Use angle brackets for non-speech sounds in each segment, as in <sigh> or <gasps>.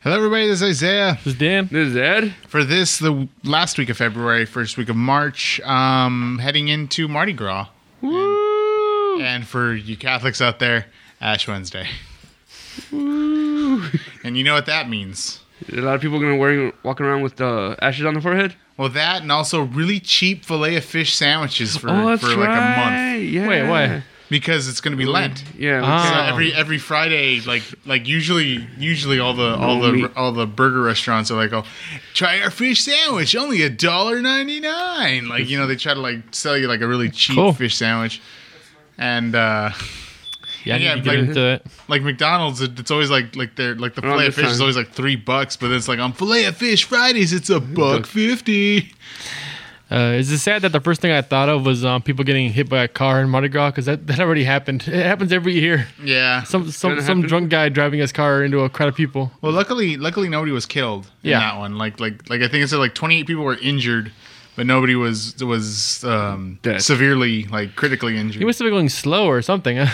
Hello, everybody. This is Isaiah. This is Dan. This is Ed. For this, the last week of February, first week of March, um, heading into Mardi Gras. Woo! And for you Catholics out there, Ash Wednesday. <laughs> and you know what that means. A lot of people gonna wearing walking around with uh, ashes on the forehead. Well, that and also really cheap filet of fish sandwiches for, oh, that's for like right. a month Yeah. Wait, why? Because it's going to be Lent. Yeah. Ah. So every every Friday, like like usually usually all the all the meat. all the burger restaurants are like, oh, try our fish sandwich, only a dollar ninety nine. Like you know they try to like sell you like a really cheap Cool. fish sandwich, and uh, Yeah, Yeah, need to get like- it. like McDonald's, it- it's always like like they're like the fillet of fish is always like three bucks, but it's like on fillet of fish Fridays it's a buck fifty. Uh, is it sad that the first thing I thought of was um, people getting hit by a car in Mardi Gras? Because that, <laughs> that already happened. It happens every year. Yeah. Some some some drunk guy driving his car into a crowd of people. Well, luckily, luckily nobody was killed in Yeah. that one. Like, like, like I think it said like 28 people were injured, but nobody was was um, Dead. severely like critically injured. He must have been going slow or something. huh?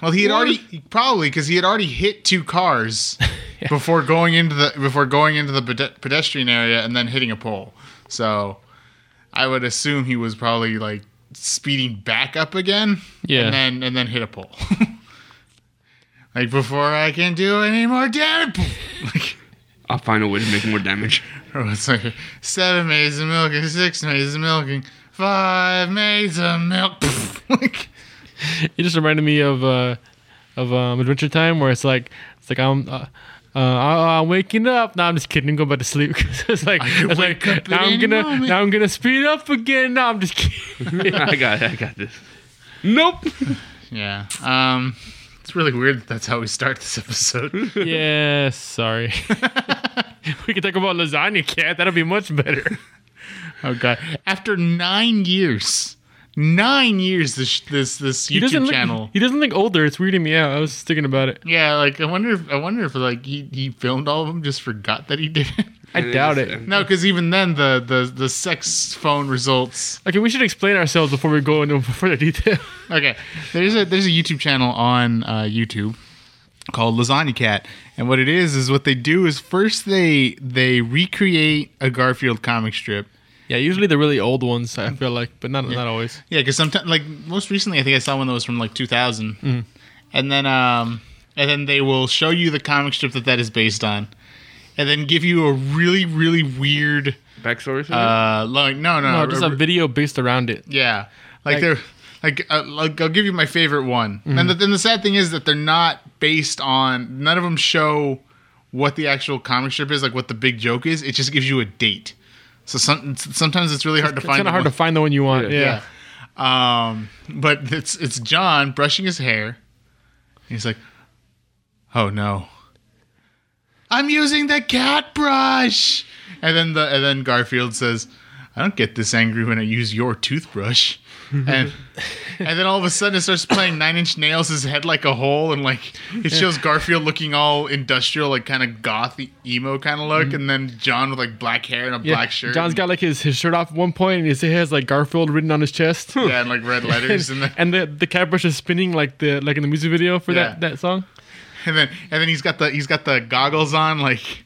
well, he had What? already probably because he had already hit two cars <laughs> before going into the before going into the pedestrian area and then hitting a pole. So, I would assume he was probably like speeding back up again. Yeah. and then and then hit a pole. <laughs> like before I can do any more damage. like. <laughs> I'll find a way to make more damage. <laughs> Oh, it's like seven maids of milking, six maids of milking, five maids of milk. like, It just reminded me of uh, of um, Adventure Time, where it's like it's like I'm. Uh, uh, I- I'm waking up. No, I'm just kidding. I'm going back to sleep. <laughs> it's like, it's like now I'm gonna moment. now I'm gonna speed up again. No, I'm just kidding. <laughs> I got it. I got this. Nope. <laughs> yeah. Um, it's really weird that that's how we start this episode. yes, sorry. we could talk about lasagna cat. That'll be much better. oh god! After nine years, nine years, this this this He doesn't YouTube look. channel. He doesn't look older. It's weirding me out. I was thinking about it. Yeah, like I wonder if I wonder if like he, he filmed all of them, just forgot that he did it. <laughs> I doubt it. no, because even then the, the the sex phone results Okay, we should explain ourselves before we go into <laughs> further detail. Okay, there's a there's a YouTube channel on uh, YouTube called Lasagna Cat, and what it is is what they do is first they they recreate a Garfield comic strip. Yeah, usually the really old ones. I feel like, but not not always. Yeah, because sometimes like most recently, I think I saw one that was from like 2000, and then um and then they will show you the comic strip that that is based on, and then give you a really really weird Backstory. uh like no no No, just a- a video based around it. Yeah, like, Like- they're like, uh, like I'll give you my favorite one, and then the sad thing is that they're not based on. None of them show what the actual comic strip is, like what the big joke is. It just gives you a date. So some, sometimes it's really hard to find. It's kind of hard to one- find the one you want. Yeah. Yeah. yeah. Um, but it's it's John brushing his hair. He's like, "Oh no, I'm using the cat brush." And then the and then Garfield says, "I don't get this angry when I use your toothbrush." And and then all of a sudden it starts playing Nine Inch Nails' his head like a hole, and like it shows Garfield looking all industrial, like kind of goth emo kind of look, and then John with like black hair and a Mm-hmm. Yeah, black shirt. John's got like his, his shirt off at one point, and he has like Garfield written on his chest. <laughs> yeah, and like red letters, and then and the the cat brush is spinning like the like in the music video for Yeah. that that song. and then and then he's got the he's got the goggles on, like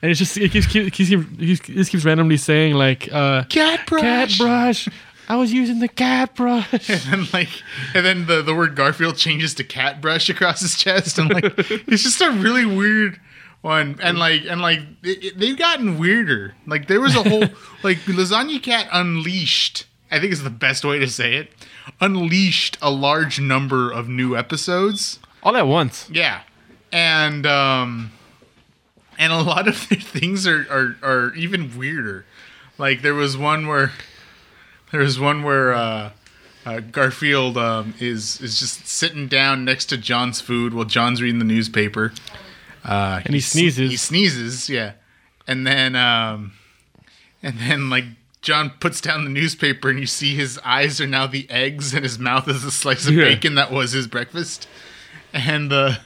And it's just it keeps keeps keeps, keeps, keeps, keeps randomly saying like uh, cat brush. cat brush. I was using the cat brush. <laughs> And like, and then the, the word Garfield changes to cat brush across his chest, and like, <laughs> it's just a really weird one. And like, and like, it, it- they've gotten weirder. Like, there was a whole <laughs> like Lasagna Cat Unleashed. I think is the best way to say it. Unleashed a large number of new episodes. All at once. Yeah, and um, and a lot of their things are are, are even weirder. Like there was one where there was one where uh, uh, Garfield um, is is just sitting down next to John's food while John's reading the newspaper. Uh, And he sn- sneezes. He sneezes, yeah, and then um, and then like John puts down the newspaper and you see his eyes are now the eggs and his mouth is a slice of Yeah. bacon that was his breakfast. And the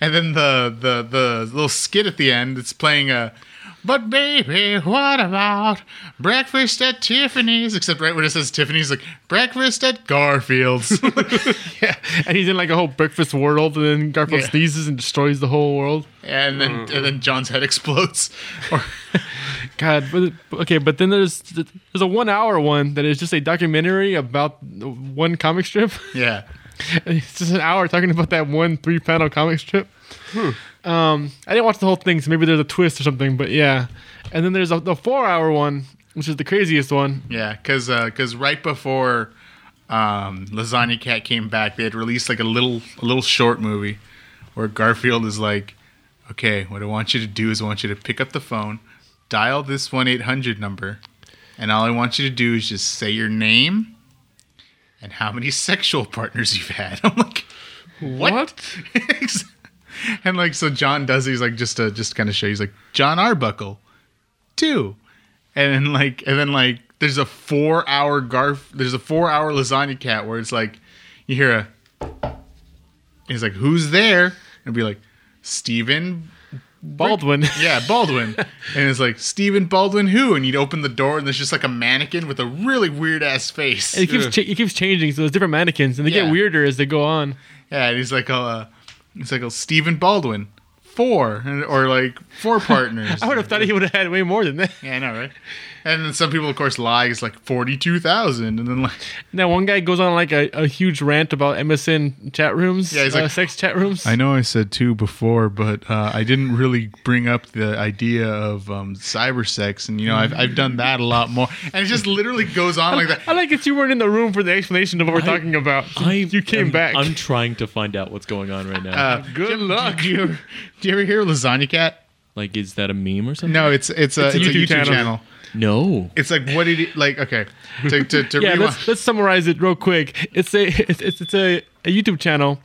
and then the the the little skit at the end it's playing a But baby, what about breakfast at Tiffany's? Except right when it says Tiffany's, like breakfast at Garfield's. <laughs> <laughs> yeah, and he's in like a whole breakfast world, and then Garfield Yeah. sneezes and destroys the whole world. and then mm. and then John's head explodes. Or <laughs> God, but okay, but then there's there's a one hour one that is just a documentary about one comic strip. yeah, It's just an hour talking about that one three panel comic strip. Hmm. Um, I didn't watch the whole thing, so maybe there's a twist or something. But yeah, and then there's a, the four hour one, which is the craziest one. yeah, because because right before um, Lasagna Cat came back, they had released like a little a little short movie where Garfield is like, okay, what I want you to do is I want you to pick up the phone, dial this one eight hundred number, and all I want you to do is just say your name and how many <laughs> sexual partners you've had. <laughs> I'm like, what? <laughs> <laughs> and like, so John does. He's like, just to just kind of show. He's like, John Arbuckle, two, and then like, and then like, there's a four hour Garf. There's a four hour lasagna cat where it's like, you hear a. He's like, who's there? And be like, Stephen Baldwin. yeah, Baldwin. and it's like, Stephen Baldwin who? And you'd open the door and there's just like a mannequin with a really weird ass face. And it keeps cha- it keeps changing, so there's different mannequins, and they Yeah. get weirder as they go on. Yeah, and he's like, uh, he's like, oh, Stephen Baldwin, four, or like four <laughs> partners. I would have thought he would have had way more than that. Yeah, I know, right? And then some people, of course, lie. It's like forty-two thousand, and then like, Now one guy goes on like a, a huge rant about MSN chat rooms, Yeah, he's uh, like- sex chat rooms. I know I said two before, but uh, I didn't really bring up the idea of um, cyber sex, and you know, I've I've done that a lot more, and it just literally goes on like that. <laughs> I like that you weren't in the room for the explanation of what we're I- talking about. I you came am- back. I'm trying to find out what's going on right now. Uh, Good do you- luck. Do you, ever, do you ever hear Lasagna Cat? like, is that a meme or something? No, it's it's a, It's a it's a YouTube YouTube, channel. channel. No. It's like what did he like? Okay, to to, to <laughs> yeah, rewind. let's let's summarize it real quick. It's a <laughs> it's it's, it's a, a YouTube channel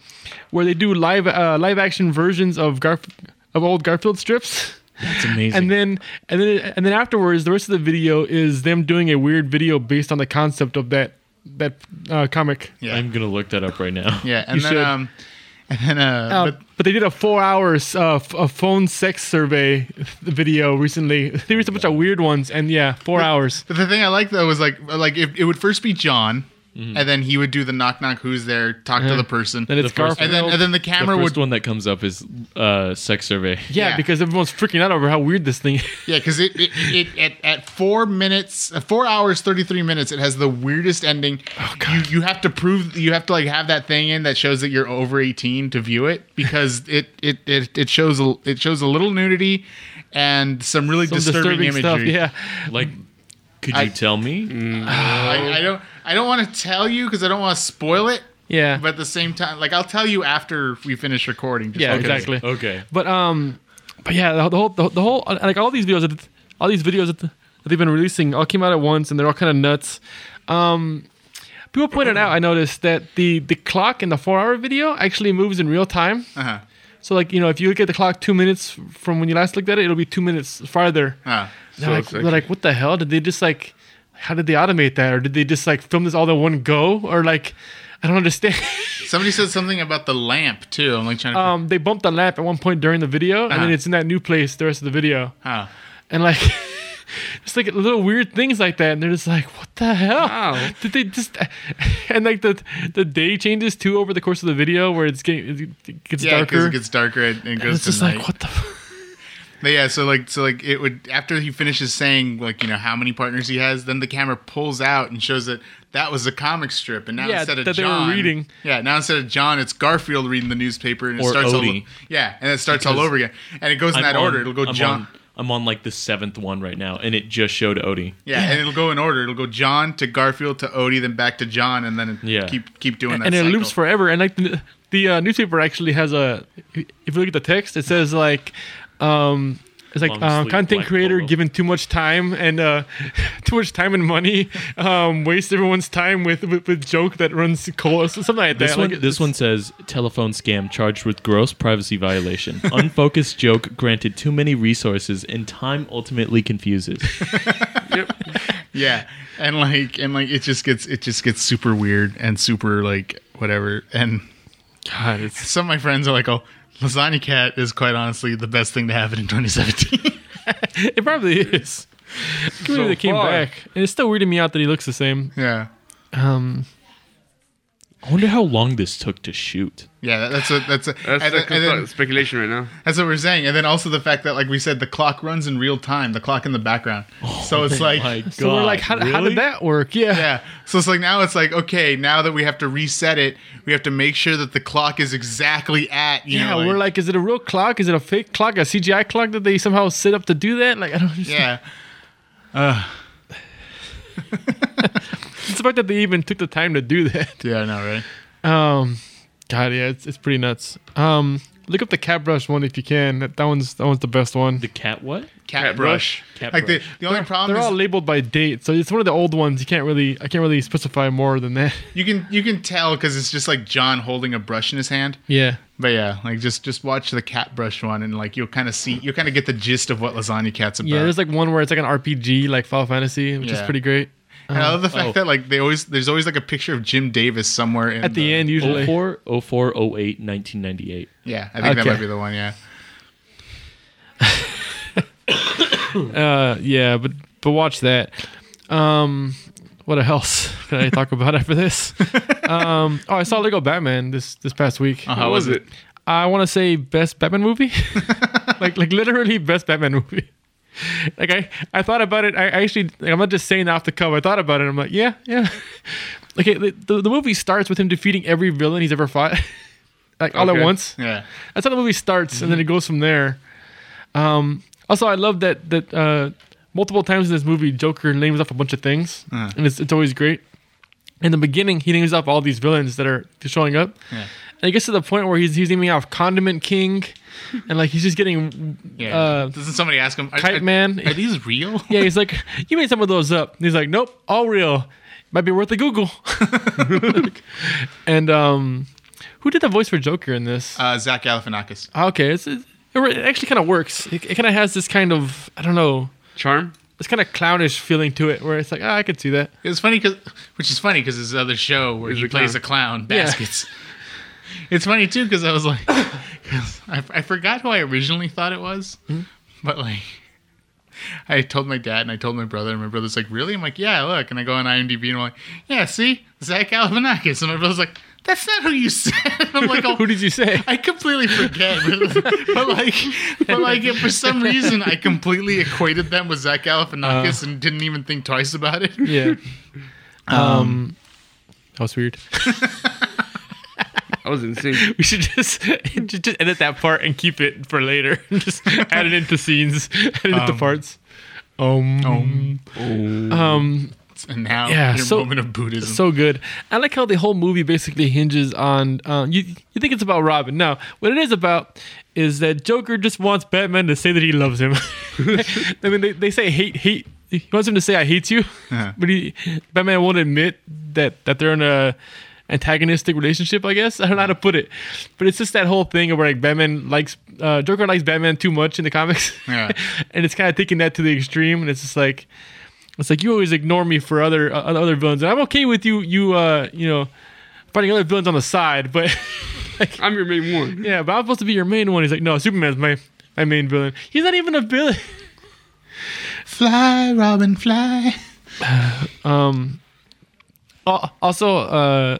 where they do live uh, live action versions of Garf of old Garfield strips. That's amazing. And then and then and then afterwards, the rest of the video is them doing a weird video based on the concept of that that uh, comic. yeah, I'm gonna look that up right now. yeah, and you then should. um, and then uh, Uh, but but, they did a four hours uh, f- a phone sex survey video recently. They released a bunch of weird ones, and yeah, four hours. But the thing I like though was like like if it would first be John, Mm-hmm. and then he would do the knock knock who's there, talk to the person, Then it's The first- Garfield. and then and then the The camera first would one that comes up is uh, sex survey. <laughs> yeah, yeah. because everyone's freaking out over how weird this thing. is. yeah because it, it, it at, at four minutes uh, four hours 33 minutes it has the weirdest ending Oh, you you have to prove you have to like have that thing in that shows that you're over 18 to view it because <laughs> it it it, it shows a, it shows a little nudity and some really Some disturbing, disturbing imagery stuff. Yeah. Like, could I- you tell me? I, I don't I don't want to tell you because I don't want to spoil it Yeah. but at the same time like I'll tell you after we finish recording just Yeah, because- exactly. Okay. But um, but yeah, the, the whole the, the whole like all these videos, that, all these videos that, that they've been releasing all came out at once, and they're all kind of nuts. Um, people pointed out, I noticed that the the clock in the four hour video actually moves in real time. uh-huh So like you know, if you look at the clock two minutes from when you last looked at it, it'll be two minutes farther. uh, They're, So like- they're like, what the hell? Did they just like, how did they automate that, or did they just like film this all in one go, or like, I don't understand. <laughs> somebody said something about the lamp too I'm like trying to um, they bumped the lamp at one point during the video, and then Uh-huh. it's in that new place the rest of the video. huh. and like <laughs> just like little weird things like that and they're just like what the hell Wow. <laughs> did they just and like the the day changes too over the course of the video where it's getting it gets yeah because darker it gets darker and, and and goes it's to just night. like what the f- But yeah, so like so like it would after he finishes saying like you know how many partners he has, then the camera pulls out and shows that that was a comic strip, and now Yeah, instead of that they were John, reading. yeah, now instead of John, it's Garfield reading the newspaper, and it Or starts all, Odie. yeah, and it starts all over again, and it goes in I'm that on- order. It'll go I'm John, On, I'm on like the seventh one right now, and it just showed Odie. yeah, and it'll go in order. It'll go John to Garfield to Odie, then back to John, and then Yeah. keep keep doing that. and it loops forever and like the, the uh, newspaper actually has a if you look at the text it says like um it's like um, content creator polo. given too much time and uh, <laughs> too much time and money, um, waste everyone's time with, with with joke that runs cold, something like This that. one, Like, this one says telephone scam charged with gross privacy violation. <laughs> Unfocused joke granted too many resources and time ultimately confuses. <laughs> yep. Yeah, and like and like it just gets it just gets super weird and super like whatever. And God, it's some of my friends are like, "Oh, lasagna cat is quite honestly the best thing to happen in 2017." <laughs> it probably is. I can't believe So they came far. back, and it's still weirding me out that he looks the same. Yeah. Um, I wonder how long this took to shoot. Yeah, that- that's what that's a, That's and, like then- and then- speculation right now. that's what we're saying, and then also the fact that, like we said, the clock runs in real time, the clock in the background. <laughs> Oh so it's like, Oh My so we're like, how, how did that work? Yeah. yeah. So it's like now it's like, okay, now that we have to reset it, we have to make sure that the clock is exactly at. You Yeah, know, we're like, is it a real clock? Is it a fake clock? A CGI clock that they somehow set up to do that? Like, I don't understand. yeah, It's <laughs> <laughs> the fact that they even took the time to do <laughs> that. yeah, I know, right? Um, God, yeah, it's, it's pretty nuts. Um, look up the cat brush one if you can. That, that one's that one's the best one. The cat what? Cat, Cat brush. Cat like brush. the the only problem They're is all labeled by date, so it's one of the old ones. You can't really, I can't really specify more than that. <laughs> you can you can tell because it's just like John holding a brush in his hand. Yeah, But yeah, like just just watch the cat brush one, and like you'll kind of see, you'll kind of get the gist of what Lasagna Cat's about. yeah. There's like one where it's like an RPG, like Final Fantasy, which is pretty great. And I love the fact oh. that like they always there's always like a picture of Jim Davis somewhere in At the end, usually. 04, 04, 08, 1998. Yeah, I think that might be the one. Yeah, <laughs> Uh, yeah, but but watch that. Um, what else <laughs> can I talk about after this? <laughs> Um, oh, I saw Lego Batman this this past week. Uh, How How was was it? I want to say best Batman movie, like like literally best Batman movie. Like I, I thought about it. I, I actually, like, I'm not just saying off the cuff. I thought about it. I'm like, yeah, yeah. <laughs> Okay, the, the, the movie starts with him defeating every villain he's ever fought, <laughs> like all at once. yeah, That's how the movie starts, and then it goes from there. Um, also, I love that that uh, multiple times in this movie, Joker names off a bunch of things, Uh. and it's it's always great. In the beginning, he names off all these villains that are showing up, Yeah. and it gets to the point where he's he's naming off Condiment King, <laughs> and like he's just getting yeah. uh, Doesn't somebody ask him? Are, Kite are- Man. Are these real? <laughs> Yeah, he's like, you made some of those up. And he's like, nope, all real. Might be worth a Google. <laughs> and um, who did the voice for Joker in this? Uh, Zach Galifianakis. Okay, it's, it, it actually kind of works. It, it kind of has this kind of I don't know, Charm. this kind of clownish feeling to it, where it's like, ah, I could see that. It's funny because, which is funny because his other show where He's he a plays clown. a clown, baskets. It's funny too because I was like, <coughs> I, I forgot who I originally thought it was, hmm? but like, I told my dad and I told my brother, and my brother's like, "Really?" I'm like, "Yeah, look." And I go on IMDb and I'm like, "Yeah, see, Zach Galifianakis," and my brother's like, "That's not who you <laughs> said." And I'm like, <laughs> "Oh." Who did you say? I completely forget, but, <laughs> but like, but like, for some reason, I completely equated them with Zach Galifianakis uh. and didn't even think twice about it. yeah. Um, um, that was weird. <laughs> That was insane. <laughs> We should just <laughs> just just edit that part and keep it for later. just add it into scenes, add it into Um, parts. Um, um, And now, Yeah, your so- moment of Buddhism. so good. I like how the whole movie basically hinges on um, you. You think it's about Robin? No, what it is about is that Joker just wants Batman to say that he loves him. I mean, they, they say hate hate. He wants him to say I hate you, Uh-huh. but he Batman won't admit that that they're in a antagonistic relationship. I guess <laughs> I don't know how to put it, but it's just that whole thing of where like Batman likes uh, Joker likes Batman too much in the comics, <laughs> Yeah. and it's kind of taking that to the extreme, and it's just like. It's like you always ignore me for other uh, other villains, and I'm okay with you you uh you know fighting other villains on the side, but <laughs> like I'm your main one. yeah, but I'm supposed to be your main one. He's like, no, Superman's my my main villain. He's not even a villain. fly, Robin, fly. <sighs> Um, also, uh,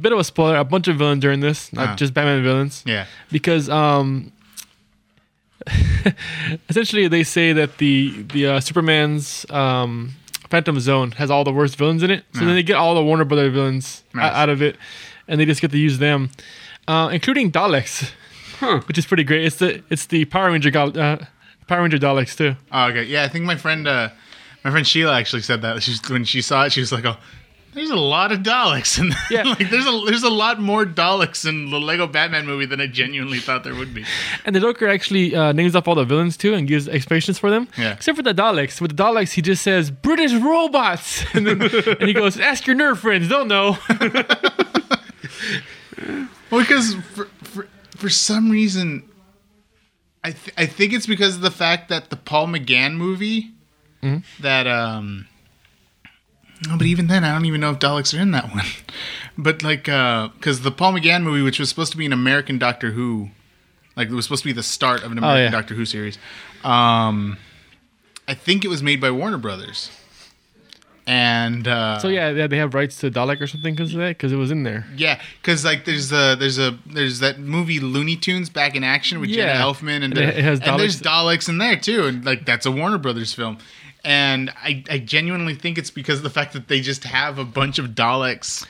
bit of a spoiler: a bunch of villains during this, not Ah. just Batman villains, Yeah. because um. <laughs> essentially, they say that the the uh, Superman's um, Phantom Zone has all the worst villains in it. So Yeah. then they get all the Warner Brother villains Nice. out of it, and they just get to use them, uh, including Daleks, Huh. which is pretty great. It's the it's the Power Ranger uh, Power Ranger Daleks too. Oh, okay. Yeah, I think my friend, uh, my friend Sheila actually said that. She's when she saw it, she was like, "Oh, there's a lot of Daleks." And Yeah. <laughs> like there's a there's a lot more Daleks in the Lego Batman movie than I genuinely thought there would be. And the Joker actually uh, names off all the villains too and gives explanations for them. Yeah. Except for the Daleks. With the Daleks, he just says British robots, <laughs> and then and he goes, "Ask your nerd friends; they'll know." <laughs> Well, because for for, for some reason, I th- I think it's because of the fact that the Paul McGann movie that um. No, but even then, I don't even know if Daleks are in that one. <laughs> But like, because the Paul McGann movie, which was supposed to be an American Doctor Who, like it was supposed to be the start of an American yeah. Doctor Who series. Um, I think it was made by Warner Brothers. And uh, So yeah, they they have rights to Dalek or something because of that, because it was in there. Yeah, because like there's a there's a there's that movie Looney Tunes Back in Action with Jenna Elfman and, And it has and there's. Daleks in there too, and like that's a Warner Brothers film. And I, I genuinely think it's because of the fact that they just have a bunch of Daleks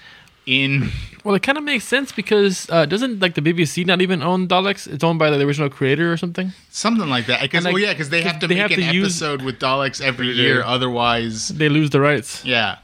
in. <laughs> Well, it kind of makes sense because uh, doesn't like the BBC not even own Daleks? It's owned by the original creator or something. Something like that. Because like, well, yeah, because they have to they make have an to use- episode with Daleks every year, otherwise, They lose the rights. yeah.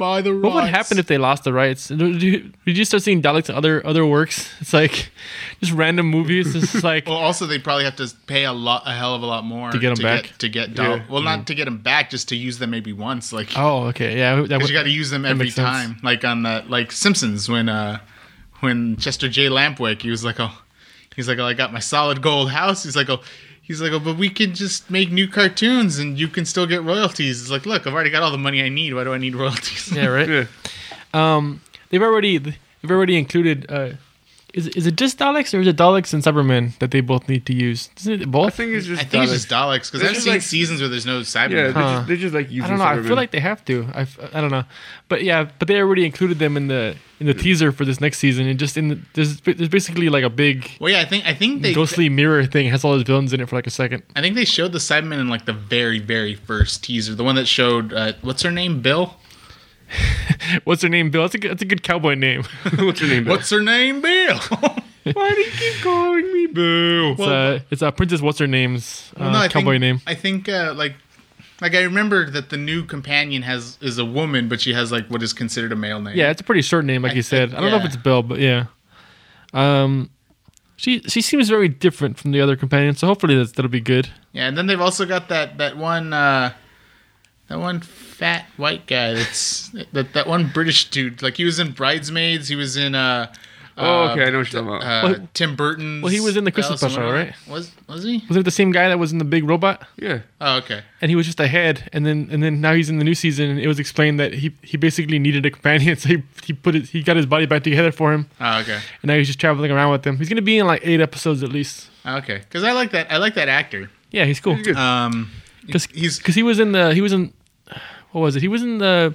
By the What would happen if they lost the rights? Did you, did you start seeing Daleks other other works? It's like <laughs> just random movies. It's just like <laughs> Well, also they probably have to pay a lot, a hell of a lot more To get 'em back? to get Dal- Yeah. Well, not to get them back, just to use them maybe once. Like oh, okay, yeah, Because you got to use them every makes sense. time, like on the like Simpsons when uh when Chester J. Lampwick he was like oh he's like oh I got my solid gold house he's like oh he's like oh but we can just make new cartoons and you can still get royalties. It's like look I've already got all the money I need. Why do I need royalties? yeah, right. Yeah. Um, they've already they've already included. Uh, is is it just Daleks or is it Daleks and Cybermen that they both need to use? Isn't it I both? think it's just. I think it's Daleks. just Daleks because I've seen like- seasons where there's no Yeah, they're, Huh. just, they're just like using. I don't know. I feel like they have to. I, I don't know, but yeah, but they already included them in the in the teaser for this next season. And just in the, there's there's basically like a big Well, yeah, I think I think they ghostly mirror thing. Has all those villains in it for like a second. I think they showed the Cybermen in like the very very first teaser, the one that showed uh, what's her name, Bill. <laughs> What's her name? Bill. That's a good, that's a good cowboy name. <laughs> What's her name? Bill? What's her name, Bill? <laughs> Why do you keep calling me Boo? It's uh, it's uh, Princess What's her name's uh, Well, no, cowboy think, name. I think uh, like like I remember that the new companion has is a woman, but she has like what is considered a male name. Yeah, it's a pretty short name, like I- you said. I- I don't know if it's Bill, but yeah. Um, she she seems very different from the other companions, so hopefully that's, that'll be good. Yeah, and then they've also got that that one uh that one fat white guy that's that that one British dude. Like he was in Bridesmaids, he was in uh Oh, uh, okay, I know what you're talking about. uh, Well, Tim Burton's well, he was in the Christmas special, right? Was was he? Was it the same guy that was in the big robot? yeah. Oh, okay. And he was just a head, and then and then now he's in the new season, and it was explained that he he basically needed a companion, <laughs> so he he put it he got his body back together for him, Oh, okay. and now he's just traveling around with him. He's gonna be in like eight episodes at least. Oh, Okay. Because I like that. I like that actor. Yeah, he's cool. He's good. Um, Because he's because he was in the he was in what was it? He was in the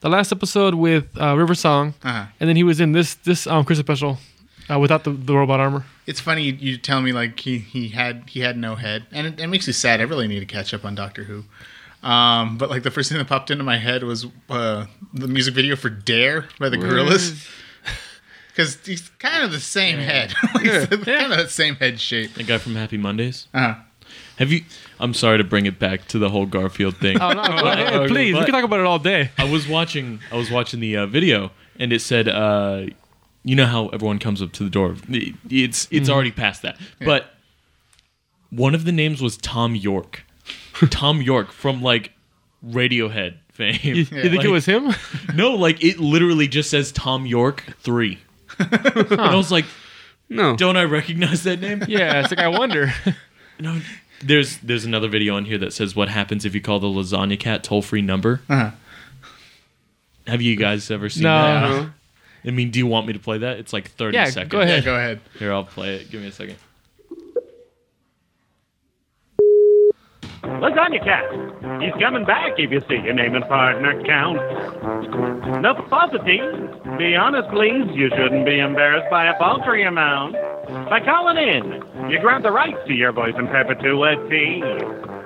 the last episode with uh, River Song, uh and then he was in this this um Christmas special uh, without the, the robot armor. It's funny you, you tell me like he, he had he had no head, and it, it makes me sad. I really need to catch up on Doctor Who. Um, but like the first thing that popped into my head was uh, the music video for "Dare" by the Gorillaz, <laughs> because he's kind of the same head, <laughs> like, Yeah. kind of the same head shape. The guy from Happy Mondays. Uh-huh. Have you? I'm sorry to bring it back to the whole Garfield thing. Oh no! go ahead, please, we But- can talk about it all day. I was watching. I was watching the uh, video, and it said, uh, "You know how everyone comes up to the door. It- It's it's already past that." But one of the names was Thom Yorke. <laughs> Thom Yorke from like Radiohead fame. You, you think Like- it was him? No, like it literally just says Thom Yorke three. <laughs> And I was like, No. "Don't I recognize that name?" yeah, it's like I wonder. <laughs> No. There's there's another video on here that says what happens if you call the lasagna cat toll free number. Uh-huh. Have you guys ever seen that? No. I mean, do you want me to play that? It's like 30 Yeah, seconds. go Yeah, ahead. go ahead. Here, I'll play it. Give me a second. Lasagna Cat. He's coming back if you see your name and partner count. No falsities. Be honest, please. You shouldn't be embarrassed by a paltry amount. By calling in, you grab the rights to your voice in perpetuity.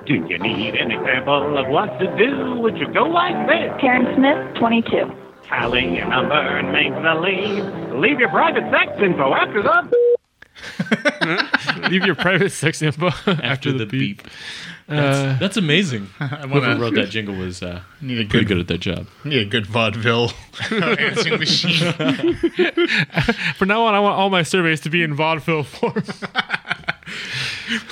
Do you need an example of what to do? Would you go like this? Karen Smith, 22. Tally your number and make the lead. Leave your private sex info after the <laughs> Leave your private sex info after, After, the, beep. That's, Uh, that's amazing. <laughs> I Whoever wanna wrote that jingle was uh, need a pretty good, good at their job. need a good vaudeville <laughs> answering machine. <laughs> from now on, I want all my surveys to be in vaudeville form.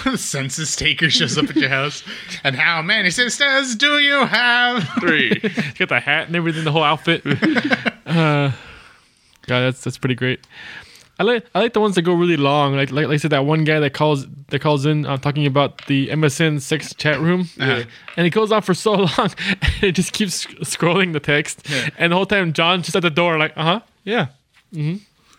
the census taker shows up at your house, and how many sisters do you have? Three. He's got the hat and everything, the whole outfit. uh, God, that's that's pretty great. I like I like the ones that go really long. Like like, like I said, that one guy that calls that calls in uh, talking about the MSN sex chat room, Uh-huh. and it goes on for so <laughs> long, and it just keeps sc- scrolling the text, and the whole time John's just at the door, like, uh huh, yeah,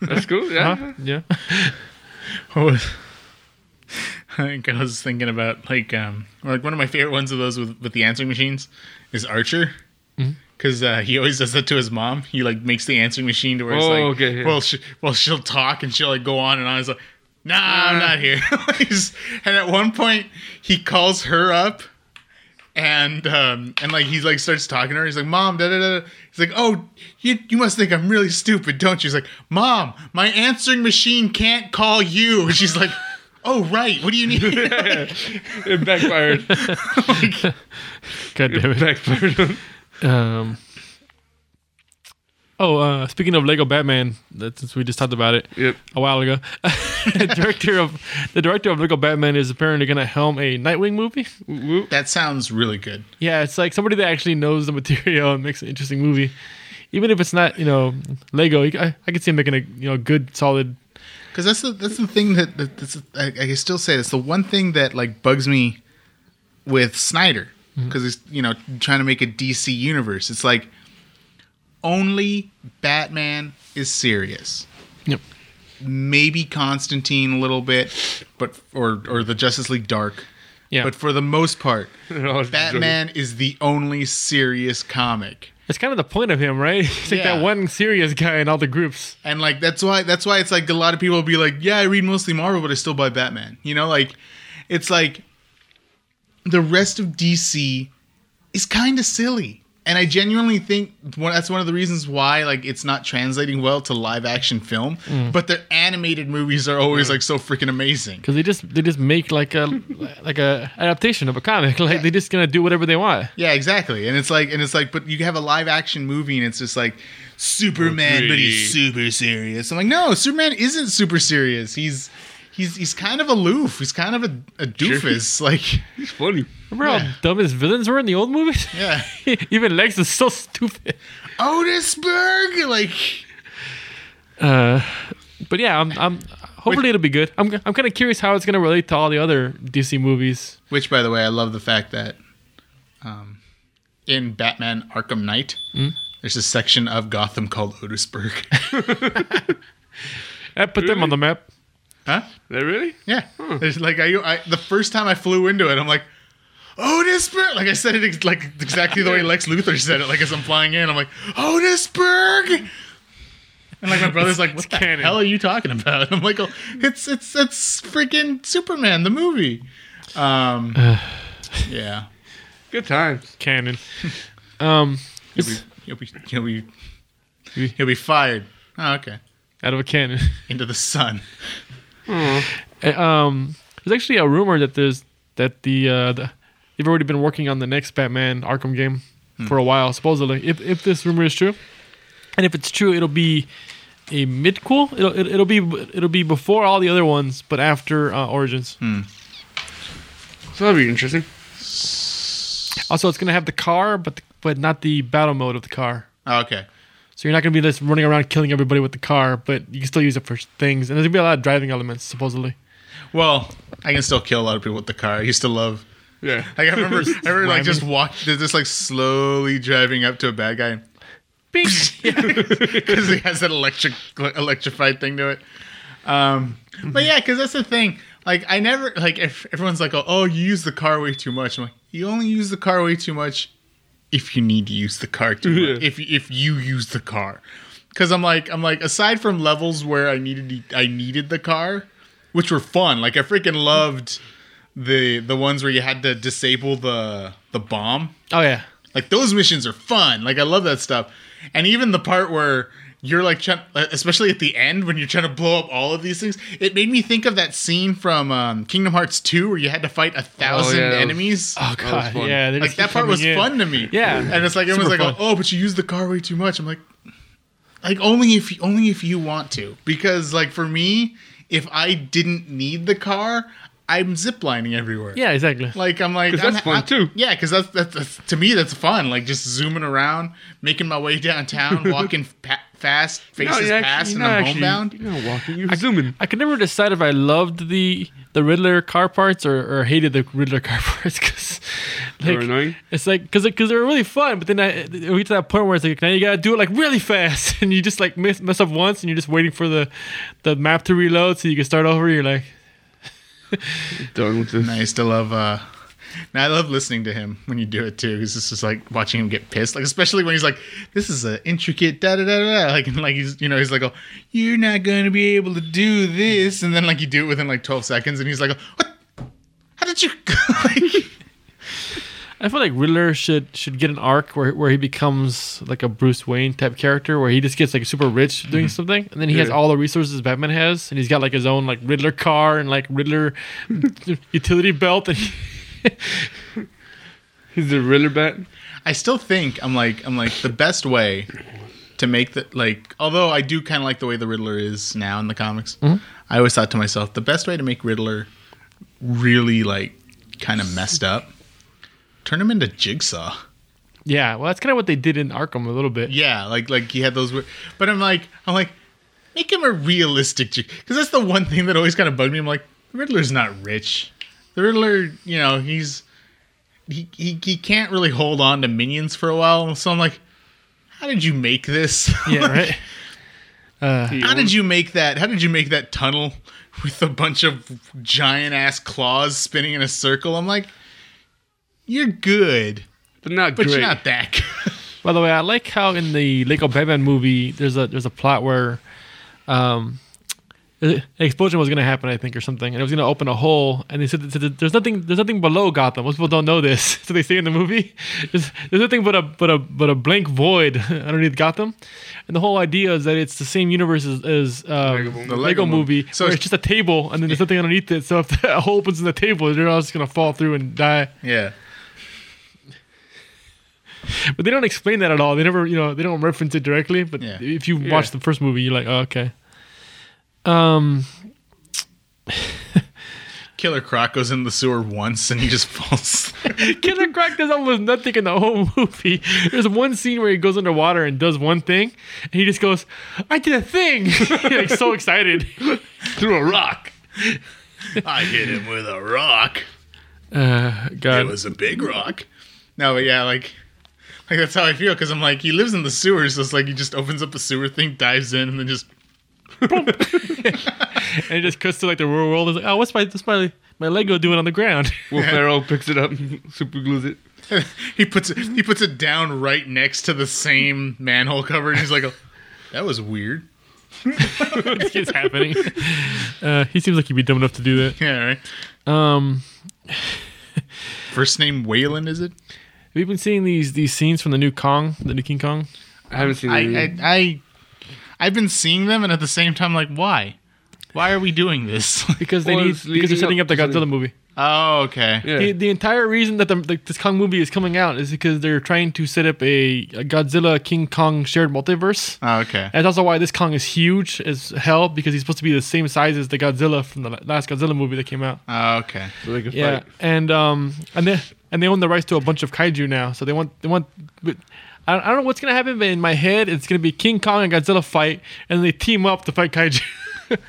That's cool. Yeah. uh-huh, yeah. <laughs> What was, <laughs> Like, I was thinking about like um like one of my favorite ones of those with with the answering machines is Archer. Mm-hmm. Because uh, he always does that to his mom. He like makes the answering machine to where it's Oh, like, okay, yeah. well, she, well, she'll talk and she'll like go on and on. He's like, Nah, I'm not here. <laughs> And at one point, he calls her up, and um, and like he's like starts talking to her. He's like, "Mom, da da da." He's like, "Oh, you you must think I'm really stupid, don't you?" He's like, "Mom, my answering machine can't call you." <laughs> And she's like, "Oh right, what do you need?" <laughs> It backfired. God damn it. backfired. Um. Oh, uh, speaking of Lego Batman, that since we just talked about it yep. a while ago, <laughs> the director of the director of Lego Batman is apparently going to helm a Nightwing movie. that sounds really good. Yeah, it's like somebody that actually knows the material and makes an interesting movie. Even if it's not, you know, Lego, I, I could see him making a you know good, solid. Because that's the that's the thing that, that that's, I, I can still say it's the one thing that like bugs me with Snyder Mm-hmm. because he's you know trying to make a DC universe. It's like only Batman is serious. Yep. Maybe Constantine a little bit, but or or the Justice League Dark. Yeah, But for the most part, <laughs> They're all just Batman is the only serious comic. it's kind of the point of him, right? <laughs> He's like Yeah. that one serious guy in all the groups. And like that's why that's why it's like a lot of people will be like, yeah, I read mostly Marvel, but I still buy Batman. You know, like it's like the rest of DC is kind of silly. And I genuinely think that's one of the reasons why like it's not translating well to live action film. Mm. But their animated movies are always like so freaking amazing. because they just they just make like a like a adaptation of a comic. <laughs> Like they just gonna do whatever they want. Yeah, exactly. And it's like, and it's like, but you have a live action movie, and it's just like Superman, but he's super serious. I'm like, no, Superman isn't super serious. He's he's he's kind of aloof. He's kind of a, a doofus. <laughs> Like, He's funny. Remember Yeah. how dumb his villains were in the old movies? <laughs> yeah, <laughs> Even Lex is so stupid. Otisburg. Like, Uh, but yeah, I'm, I'm hopefully it'll be good. I'm, I'm kind of curious how it's gonna relate to all the other DC movies. which, by the way, I love the fact that, um, in Batman Arkham Knight, there's a section of Gotham called Otisburg. I put them on the map. Huh? They really? Yeah. There's like I, I the first time I flew into it, I'm like, Otisburg. Like I said it ex- like exactly the way <laughs> Lex Luthor said it. Like as I'm flying in, I'm like, Otisburg. And like my brother's like, what the canon. hell are you talking about? <laughs> I'm like, oh, it's it's it's freaking Superman the movie. Um, <sighs> yeah. Good times. Canon. <laughs> Um, He'll be, he'll be he'll be he'll be fired. Oh, okay. out of a cannon. Into the sun. Uh, um, there's actually a rumor that there's that the, uh, the they've already been working on the next Batman Arkham game for a while, supposedly. If if this rumor is true, and if it's true, it'll be a midquel. It'll it, it'll be it'll be before all the other ones, but after uh, Origins. So that'd be interesting. Also, it's gonna have the car, but the, but not the battle mode of the car. Oh, okay. So you're not gonna be just running around killing everybody with the car, but you can still use it for things. And there's gonna be a lot of driving elements, supposedly. Well, I can still kill a lot of people with the car. I used to love Yeah. Like I remember, <laughs> I remember like just walk, just like slowly driving up to a bad guy, Bing. <laughs> because he has that electric, electrified thing to it. Um, but yeah, because that's the thing. Like I never like if everyone's like, oh, oh, you use the car way too much. I'm like, you only use the car way too much if you need to use the car too much. <laughs> Yeah. If if you use the car, because I'm like I'm like aside from levels where I needed I needed the car, which were fun. Like I freaking loved the the ones where you had to disable the the bomb. oh yeah. Like those missions are fun. Like I love that stuff. And even the part where you're like trying, especially at the end when you're trying to blow up all of these things, it made me think of that scene from um, Kingdom Hearts 2 where you had to fight a thousand yeah, that was- enemies. Oh god. fun. Yeah. like that part was in. fun to me. Yeah. and it's like it was like, fun. oh, but you use the car way too much. I'm like, like only if only if you want to, because like for me, if I didn't need the car, I'm ziplining everywhere. Yeah. Exactly. Like I'm like that's I'm- fun, I'm- too. Yeah, because that's, that's that's to me that's fun. Like just zooming around, making my way downtown, <laughs> walking pa- fast, faces you're past, and I'm actually- homebound. You're not walking. You're zooming. I could never decide if I loved the the Riddler car parts or, or hated the Riddler car <laughs> parts because like, were annoying. it's like because because they're really fun, but then I, we get to that point where it's like now you gotta do it like really fast, <laughs> and you just like mess, mess up once, and you're just waiting for the the map to reload so you can start over. You're like, <laughs> Done with this. I used to love. uh now I love listening to him when you do it too, because it's just like watching him get pissed. Like especially when he's like, "This is an intricate da da da da," like and like he's you know he's like, "Oh, you're not gonna be able to do this," and then like you do it within like 12 seconds, and he's like, "What? How did you?" <laughs> like, I feel like Riddler should should get an arc where where he becomes like a Bruce Wayne type character, where he just gets like super rich doing mm-hmm. something, and then he has all the resources Batman has, and he's got like his own like Riddler car and like Riddler <laughs> utility belt, and he, <laughs> He's the Riddler bat. I still think I'm like I'm like the best way to make the like. Although I do kind of like the way the Riddler is now in the comics. Mm-hmm. I always thought to myself the best way to make Riddler really like kind of messed up, turn him into Jigsaw. yeah, well that's kind of what they did in Arkham a little bit. Yeah, like like he had those. weird- But I'm like I'm like make him a realistic jigsaw. because that's the one thing that always kind of bugged me. I'm like the Riddler's not rich. The Riddler, you know, he's he he he can't really hold on to minions for a while. So I'm like, how did you make this? <laughs> Yeah, right. Uh, How did you make that? How did you make that tunnel with a bunch of giant ass claws spinning in a circle? I'm like, you're good, But not but great. you're not that good. <laughs> By the way, I like how in the Lego Batman movie, there's a there's a plot where, um, an explosion was going to happen, I think, or something, and it was going to open a hole. And they said, that there's nothing there's nothing below Gotham. Most people don't know this, <laughs> so they say in the movie, there's, there's nothing but a but a but a blank void <laughs> underneath Gotham. And the whole idea is that it's the same universe as, as um, Lego the. Lego, Lego movie, movie. So where it's- it's just a table, and then there's nothing underneath it. So if the hole opens in the table, they're all just going to fall through and die. Yeah. But they don't explain that at all. They never, you know, they don't reference it directly. But Yeah. if you watch the first movie, you're like, oh, okay. Um, <laughs> Killer Croc goes in the sewer once and he just falls. <laughs> Killer Croc does almost nothing in the whole movie. There's one scene where he goes underwater and does one thing, and he just goes, "I did a thing!" <laughs> like so excited. Through a rock. I hit him with a rock. Uh, It was a big rock. No, but yeah, like, like that's how I feel because I'm like, he lives in the sewers. So it's like he just opens up a sewer thing, dives in, and then just <laughs> and it just cuts to like the real world. It's like, oh, what's my what's my my Lego doing on the ground? <laughs> Will Ferrell picks it up, and super glues it. <laughs> he puts it he puts it down right next to the same manhole cover, and he's like, oh, that was weird. it's happening. Uh, he seems like he'd be dumb enough to do that. Yeah, right. Um, First name Wayland, is it? Have you been seeing these these scenes from the new Kong, the new King Kong? I haven't seen I. I I I've been seeing them, and at the same time, like, why? Why are we doing this? <laughs> Because they Well, need it's because they're leading setting up up the to something. Godzilla movie. oh, okay. yeah. The, the entire reason that the, the this Kong movie is coming out is because they're trying to set up a, a Godzilla King Kong shared multiverse. Oh, okay. And that's also why this Kong is huge as hell because he's supposed to be the same size as the Godzilla from the last Godzilla movie that came out. Oh, okay. so they can Yeah, fight. and um, and they and they own the rights to a bunch of kaiju now. So they want they want. I don't, know what's gonna happen, but in my head, it's gonna be King Kong and Godzilla fight, and they team up to fight kaiju.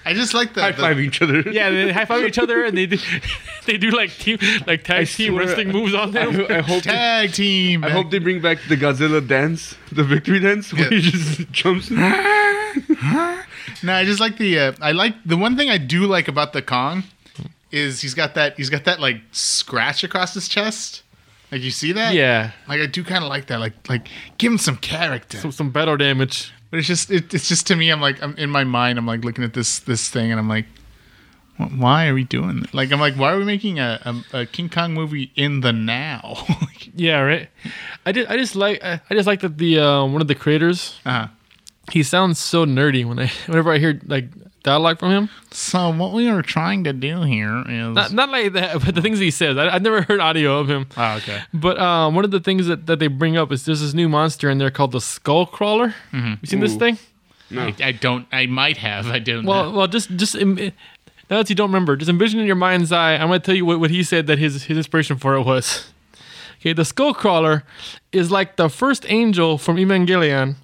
I just like the, High five each other. yeah, they high five <laughs> each other, and they do <laughs> they do like team like tag team swear, wrestling moves on them. I, I hope. They, tag team. I hope they bring back the Godzilla dance, the victory dance, where Yeah. he just <laughs> jumps. No, I just like the. Uh, I like the one thing I do like about the Kong is he's got that he's got that like scratch across his chest. Like you see that? yeah, Like I do kind of like that. Like like give him some character. some, some battle damage. but it's just it, it's just to me. I'm like I'm in my mind. I'm like looking at this this thing and I'm like, why are we doing? This? Like I'm like, why are we making a, a, a King Kong movie in the now? <laughs> Yeah, right. I did. I just like. I just like that the uh, one of the creators. uh, He sounds so nerdy when I <laughs> whenever I hear like dialogue from him. so what we are trying to do here is. Not, not like that, but the things he says. I, I've never heard audio of him. oh, okay. But um, one of the things that, that they bring up is there's this new monster in there called the Skull Crawler. You seen this thing? No. I, I don't. I might have. I don't. Well, know. well, just just im- now that you don't remember, just envision in your mind's eye. I'm gonna tell you what, what he said that his his inspiration for it was. Okay, the Skull Crawler is like the first angel from Evangelion,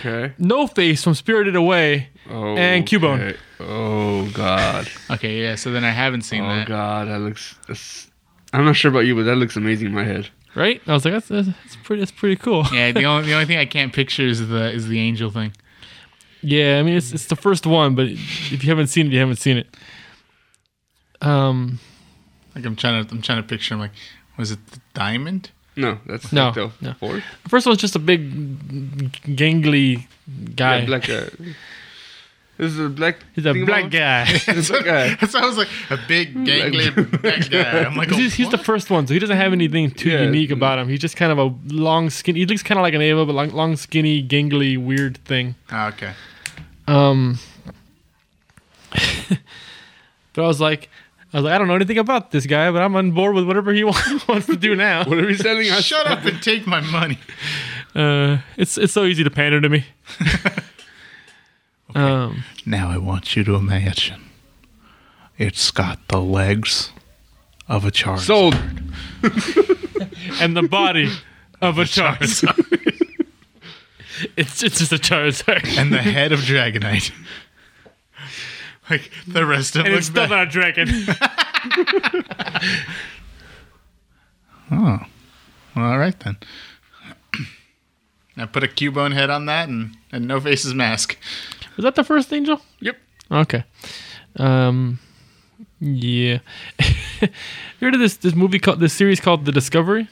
Okay. No Face from Spirited Away, Oh, and Cubone. okay. Oh God. Okay, yeah. So then I haven't seen Oh that. Oh God, that looks. That's, I'm not sure about you, but that looks amazing in my head. right? I was like, that's, that's, that's pretty that's pretty cool. Yeah, the only the only <laughs> thing I can't picture is the is the angel thing. Yeah, I mean it's it's the first one, but if you haven't seen it, you haven't seen it. Um, Like I'm trying to I'm trying to picture. I'm like, was it the diamond? No, that's No, Tecto. no. Four? the first one's just a big, gangly guy. Yeah, black guy. This is a black. He's a black guy. It's a black guy. <laughs> So I was like a big gangly black guy. I'm like, <laughs> he's, he's the first one, so he doesn't have anything too Yeah. unique about him. He's just kind of a long, skinny. He looks kind of like an Ava, but long, long, skinny, gangly, weird thing. Ah, okay. Um, <laughs> but I was like, I was like, I don't know anything about this guy, but I'm on board with whatever he <laughs> wants to do now. What are we selling? us? Shut up and take my money. <laughs> Uh, it's it's so easy to pander to me. <laughs> Um, Now I want you to imagine. It's got the legs of a Charizard. Sold. and the body of a Charizard. it's it's just a Charizard, and the head of Dragonite. Like the rest of and them it's look still bad. not a dragon. <laughs> Oh. Well, all right then. I put a Cubone head on that and, and No Face's mask. Was that the first angel? Yep. Okay. Um. Yeah. you <laughs> heard of this this movie called this series called The Discovery?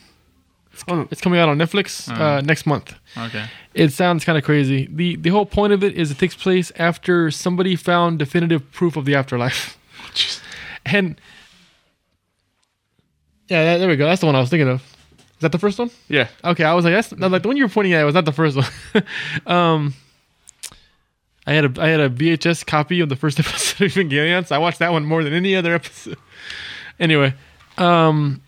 Oh, It's coming out on Netflix uh, next month. Okay. It sounds kind of crazy. the The whole point of it is it takes place after somebody found definitive proof of the afterlife, <laughs> and yeah, that- there we go. That's the one I was thinking of. Is that the first one? yeah. Okay, I was like, that's like the one you were pointing at was not the first one. <laughs> um, I had a I had a VHS copy of the first <laughs> episode of Evangelion, so I watched that one more than any other episode. anyway, um,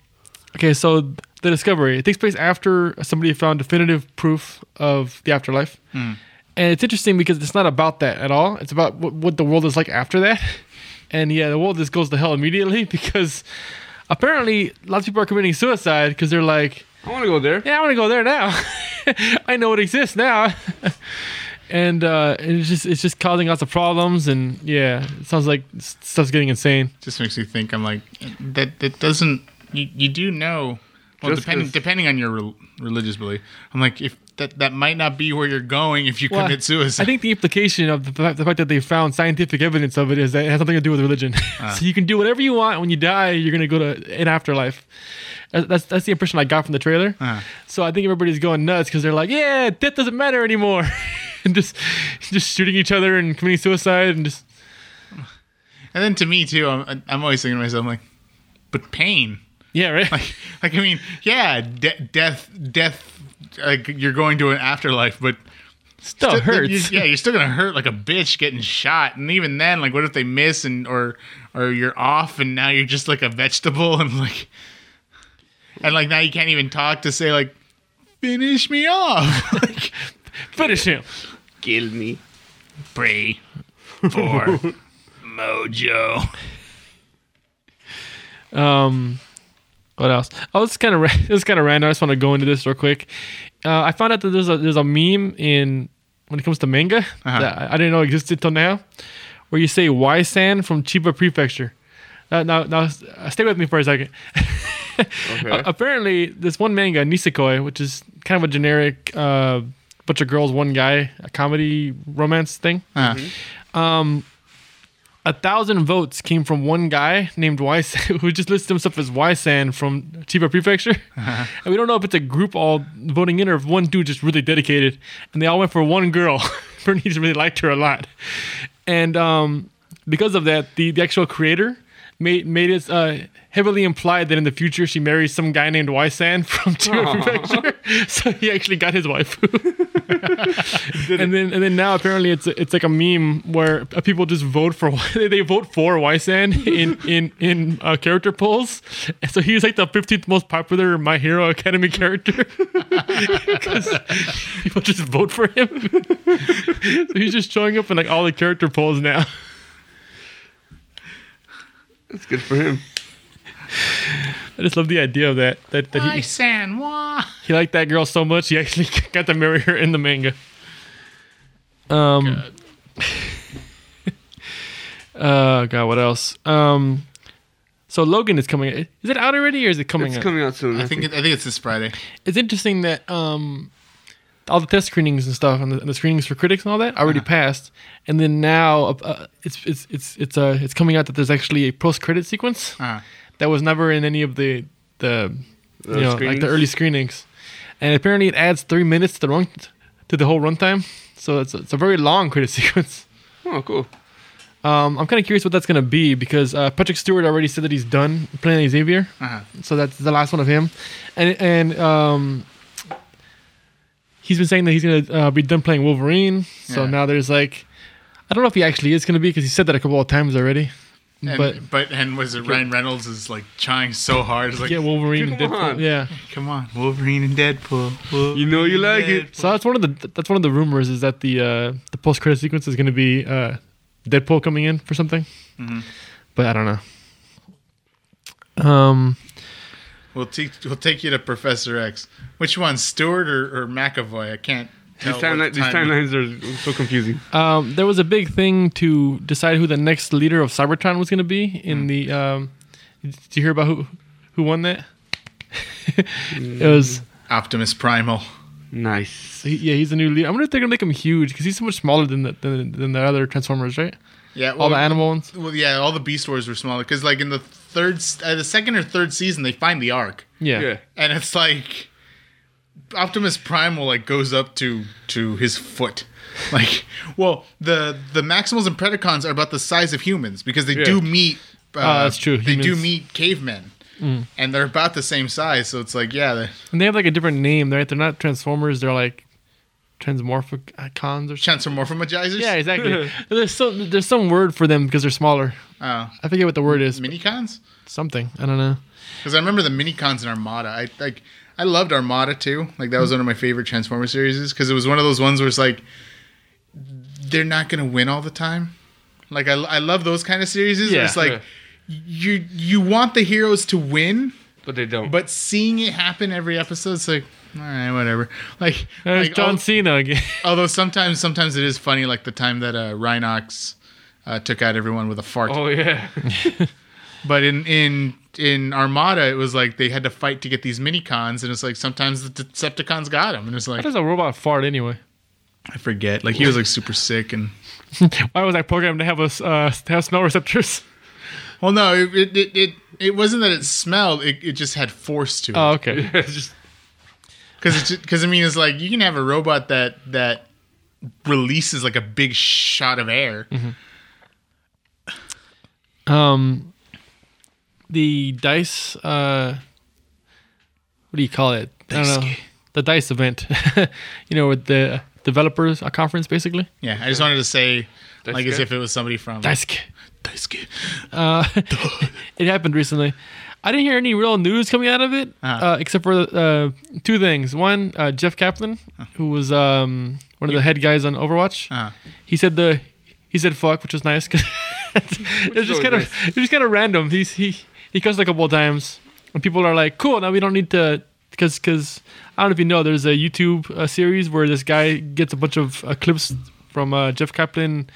okay, so the discovery it takes place after somebody found definitive proof of the afterlife, and it's interesting because it's not about that at all. It's about what, what the world is like after that, <laughs> and yeah, the world just goes to hell immediately <laughs> because apparently lots of people are committing suicide because they're like I want to go there. yeah, I want to go there now. <laughs> I know it exists now. and uh, it's just it's just causing lots of problems and yeah, it sounds like stuff's getting insane. Just makes me think. I'm like that. That doesn't. You, you do know. Well, depending depending on your rel religious belief, I'm like if that that might not be where you're going if you Well, commit suicide. I think the implication of the fact, the fact that they found scientific evidence of it is that it has something to do with religion. <laughs> so you can do whatever you want when you die. You're gonna go to an afterlife. That's that's, that's the impression I got from the trailer. Uh. So I think everybody's going nuts because they're like, yeah, death doesn't matter anymore, <laughs> and just just shooting each other and committing suicide and just and then to me too, I'm I'm always thinking to myself I'm like, but pain. Yeah, right. Like like I mean, yeah, de- death death. Like you're going to an afterlife, but Still Still- hurts. you- yeah, you're still gonna hurt like a bitch getting shot, and even then, like, what if they miss and or or you're off, and now you're just like a vegetable, <laughs> and like, and like now you can't even talk to say like, finish me off, <laughs> like, Finish him. Kill me. pray for <laughs> mojo. Um, what else? Oh, it's kind of ra- it's kind of random. I just want to go into this real quick. Uh, I found out that there's a there's a meme in when it comes to manga Uh-huh. that I I didn't know existed till now, where you say Y-san from Chiba Prefecture. Uh, now, now, uh, stay with me for a second. <laughs> Okay. Uh, apparently, this one manga, Nisekoi, which is kind of a generic uh, bunch of girls, one guy, a comedy romance thing. Uh, a thousand votes came from one guy named Ysan, <laughs> who just listed himself as Ysan from Chiba Prefecture. And we don't know if it's a group all voting in or if one dude just really dedicated. And they all went for one girl. <laughs> Bernie just really liked her a lot. And um, because of that, the, the actual creator made made it uh, heavily implied that in the future she marries some guy named Ysan <laughs> from Chiba Prefecture. <laughs> so he actually got his wife. <laughs> and then and then now apparently it's it's like a meme where people just vote for they vote for Ysan in in in uh, character polls. And so he's like the 15th most popular My Hero Academia character because people just vote for him. so he's just showing up in like all the character polls now. That's good for him. I just love the idea of that that, that Why, he San? Why? he liked that girl so much he actually <laughs> got to marry her in the manga. Um. <laughs> uh, God, what else? Um, so Logan is coming. Is it out already, or is it coming? It's out? coming out soon. I think it, I think it's this Friday. It's interesting that um, all the test screenings and stuff, and the, and the screenings for critics and all that already passed. And then now uh, uh, it's it's it's it's uh it's coming out that there's actually a post credit sequence Uh, that was never in any of the the you The know like the early screenings, and apparently it adds three minutes to the run to the whole runtime. So it's it's a very long <laughs> credit sequence. Oh, cool. Um, I'm kind of curious what that's gonna be because uh, Patrick Stewart already said that he's done playing Xavier, uh-huh. so that's the last one of him, and and um, he's been saying that he's gonna uh, be done playing Wolverine. So Yeah. now there's like, I don't know if he actually is gonna be because he said that a couple of times already. And, but but and was it Ryan Reynolds is like trying so hard? It's like, yeah, Wolverine and Come Deadpool. on. Yeah, come on, Wolverine and Deadpool. You know you like Wolverine it. so that's one of the that's one of the rumors is that the uh, the post credit sequence is gonna be uh, Deadpool coming in for something, Mhm. but I don't know. Um. We'll take we'll take you to Professor X. Which one, Stewart or, or McAvoy? I can't. These, tell what timeline, these time- timelines are so confusing. Um, there was a big thing to decide who the next leader of Cybertron was going to be in the. Um, did you hear about who who won that? <laughs> it was Optimus Primal. Nice. he, yeah, he's the new leader. I wonder if they're gonna make him huge because he's so much smaller than the than, than the other Transformers, right? Yeah, All the animal ones. Well, yeah, all the Beast Wars were smaller because, like, in the third, s- uh, the second or third season, they find the Ark, Yeah. Yeah. and it's like Optimus Primal like goes up to to his foot. <laughs> Like, well, the the Maximals and Predacons are about the size of humans because they Yeah. do meet. Uh, Ah, that's true. They do Humans- Mm. meet cavemen, and they're about the same size. So it's like, yeah, And they have like a different name, right? They're not Transformers. They're like Transmorphicons or transmorphomagizers. Yeah, exactly. <laughs> there's some there's some word for them because they're smaller. Oh, I forget what the word is. minicons. Something. I don't know. Because I remember the minicons in Armada. I like I loved Armada too. Like that was one of my favorite Transformer series because it was one of those ones where it's like they're not gonna win all the time. Like I, I love those kind of series. Yeah. it's like you you want the heroes to win, But they don't. but seeing it happen every episode, it's like all right, whatever. Like, There's like, John al- Cena again. <laughs> although sometimes sometimes it is funny, like the time that uh, Rhinox uh, took out everyone with a fart. oh yeah. <laughs> But in in in Armada, it was like they had to fight to get these mini cons, and it's like sometimes the Decepticons got them, and it's How like does a robot fart anyway? I forget. Like he was like super sick, and <laughs> Why was I programmed to have a uh, to have smell receptors? Well, no, it it it, it, it wasn't that it smelled; it, it just had force to it. Oh, okay. <laughs> Because because I mean, it's like you can have a robot that that releases like a big shot of air. Um, the dice. Uh, what do you call it? I don't know. The dice event. <laughs> you know, with the developers uh, conference, basically. Yeah, I just wanted to say That's like as good. if it was somebody from Dice. Daisuke. Uh, <laughs> <laughs> it happened recently. I didn't hear any real news coming out of it, Uh-huh. uh, except for uh, two things. One, uh, Jeff Kaplan, who was um, one of the head guys on Overwatch. Uh-huh. He said the he said fuck, which was nice. 'cause <laughs> it was just kind of nice. it was just kind of random. He's he he cussed a couple of times, and people are like, "Cool, now we don't need to." Because because I don't know if you know, there's a YouTube uh, series where this guy gets a bunch of uh, clips from uh, Jeff Kaplan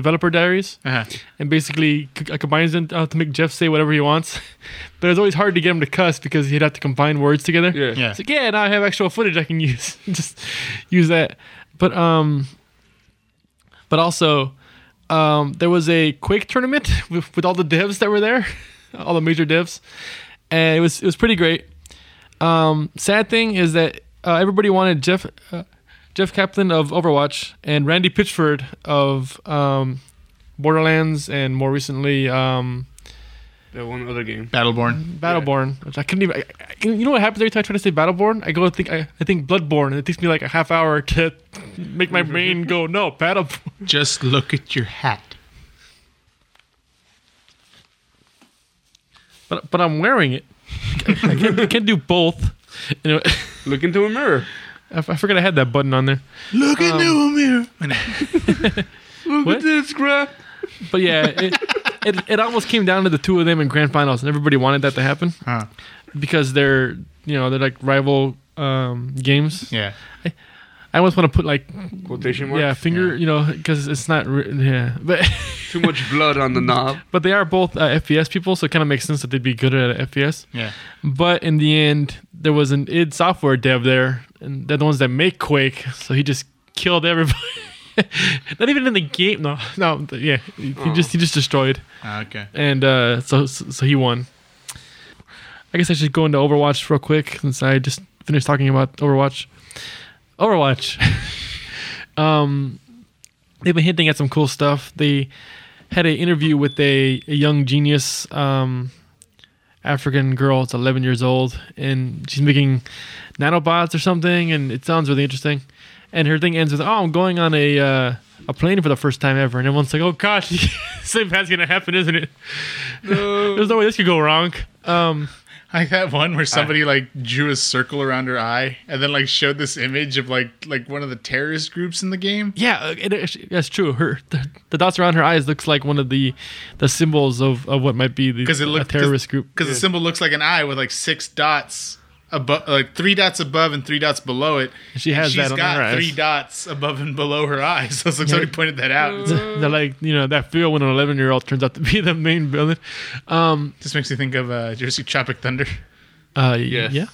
developer diaries Uh-huh. and basically c- uh, combines them uh, to make Jeff say whatever he wants. <laughs> but it's always hard to get him to cuss because he'd have to combine words together. yeah. Yeah. It's like, yeah, now I have actual footage I can <laughs> use. Just use that. But um, but also, um, there was a Quake tournament <laughs> with, with all the devs that were there, all the major devs, and it was it was pretty great. Um, sad thing is that uh, everybody wanted Jeff uh, Jeff Kaplan of Overwatch and Randy Pitchford of um, Borderlands and more recently um, That one other game. Battleborn. Battleborn, which I couldn't even. I, I, you know what happens every time I try to say Battleborn? I go think I, I think Bloodborne, and it takes me like a half hour to <laughs> make my <laughs> brain go no Battleborn. Just look at your hat. But but I'm wearing it. I can't, I can't do both. You know, Look into a mirror. <laughs> I, I forgot I had that button on there. Look into a mirror. Look What? at this crap. But yeah, it, it it almost came down to the two of them in grand finals, and everybody wanted that to happen Huh. because they're you know they're like rival um, games. Yeah. I almost want to put like Quotation marks. yeah finger you know because it's not re- yeah but <laughs> Too much blood on the knob. <laughs> but they are both uh, FPS people so it kind of makes sense that they'd be good at FPS. Yeah. But in the end, there was an id Software dev there, and they're the ones that make Quake. So he just killed everybody. <laughs> Not even in the game. No, no. Yeah, he, he just he just destroyed, Ah, okay. and uh, so, so so he won. I guess I should go into Overwatch real quick since I just finished talking about Overwatch. Overwatch. <laughs> um, they've been hinting at some cool stuff. They had an interview with a, a young genius um, African girl. It's 11 years old, and she's making nanobots or something, and it sounds really interesting. And her thing ends with, "Oh, I'm going on a uh, a plane for the first time ever," and everyone's like, "Oh gosh, <laughs> same bad's gonna happen, isn't it?" <laughs> No. There's no way this could go wrong. Um, Like that one where somebody like drew a circle around her eye and then like showed this image of like like one of the terrorist groups in the game. yeah, uh, it, it, that's true. Her the, the dots around her eyes looks like one of the the symbols of, of what might be the it a looked terrorist group. Because the symbol looks like an eye with like six dots above, like three dots above and three dots below it. She has She's that on got her eyes. three dots above and below her eyes. <laughs> So it's like somebody pointed that out. <laughs> They're like you know that feel when an 11 year old turns out to be <laughs> the main villain. Um, Just makes me think of uh, did you ever see Tropic Thunder? uh, Yes. yeah.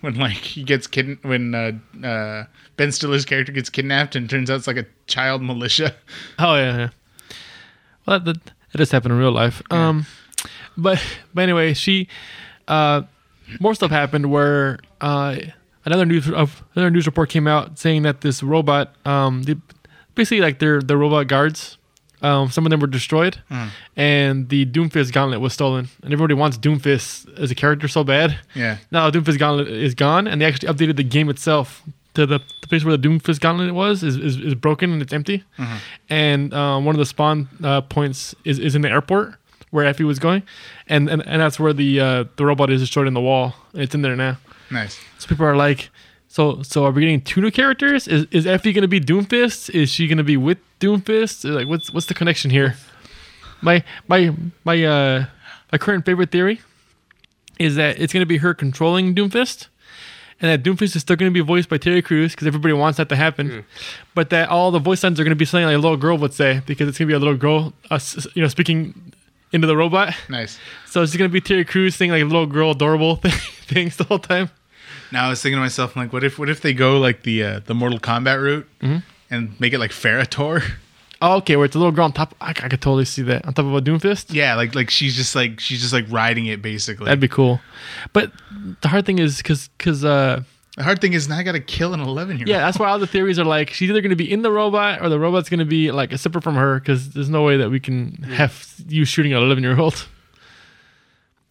When like he gets kid when uh, uh, Ben Stiller's character gets kidnapped and turns out it's like a child militia. Oh yeah, yeah. Well, that, that, that does happen in real life. Um, but but anyway, she uh, more stuff happened where uh, another news of another news report came out saying that this robot, um, the, basically like their the robot guards. Um, some of them were destroyed, and the Doomfist gauntlet was stolen. And everybody wants Doomfist as a character so bad. Yeah. Now Doomfist Gauntlet is gone, and they actually updated the game itself to the, the place where the Doomfist Gauntlet was is, is, is broken and it's empty. And um, one of the spawn uh, points is, is in the airport where Efi was going, and and, and that's where the uh, the robot is destroyed in the wall. It's in there now. Nice. So people are like, so so are we getting two new characters? Is is Efi gonna be Doomfist? Is she gonna be with Doomfist? Like what's what's the connection here? My my my uh my current favorite theory is that it's gonna be her controlling Doomfist. And that Doomfist is still going to be voiced by Terry Crews because everybody wants that to happen, but that all the voice lines are going to be something like a little girl would say because it's going to be a little girl, uh, you know, speaking into the robot. Nice. So it's just going to be Terry Crews saying like little girl adorable <laughs> things the whole time. Now I was thinking to myself, I'm like, what if what if they go like the uh, the Mortal Kombat route and make it like Ferra/Torr? <laughs> Oh, okay, where it's a little girl on top. I, I could totally see that on top of a Doomfist. Yeah, like like she's just like she's just like riding it basically. That'd be cool. But the hard thing is because because uh the hard thing is now I got to kill an 11 year old. yeah, that's why all the theories are like she's either going to be in the robot or the robot's going to be like a separate from her because there's no way that we can have you shooting an 11 year old.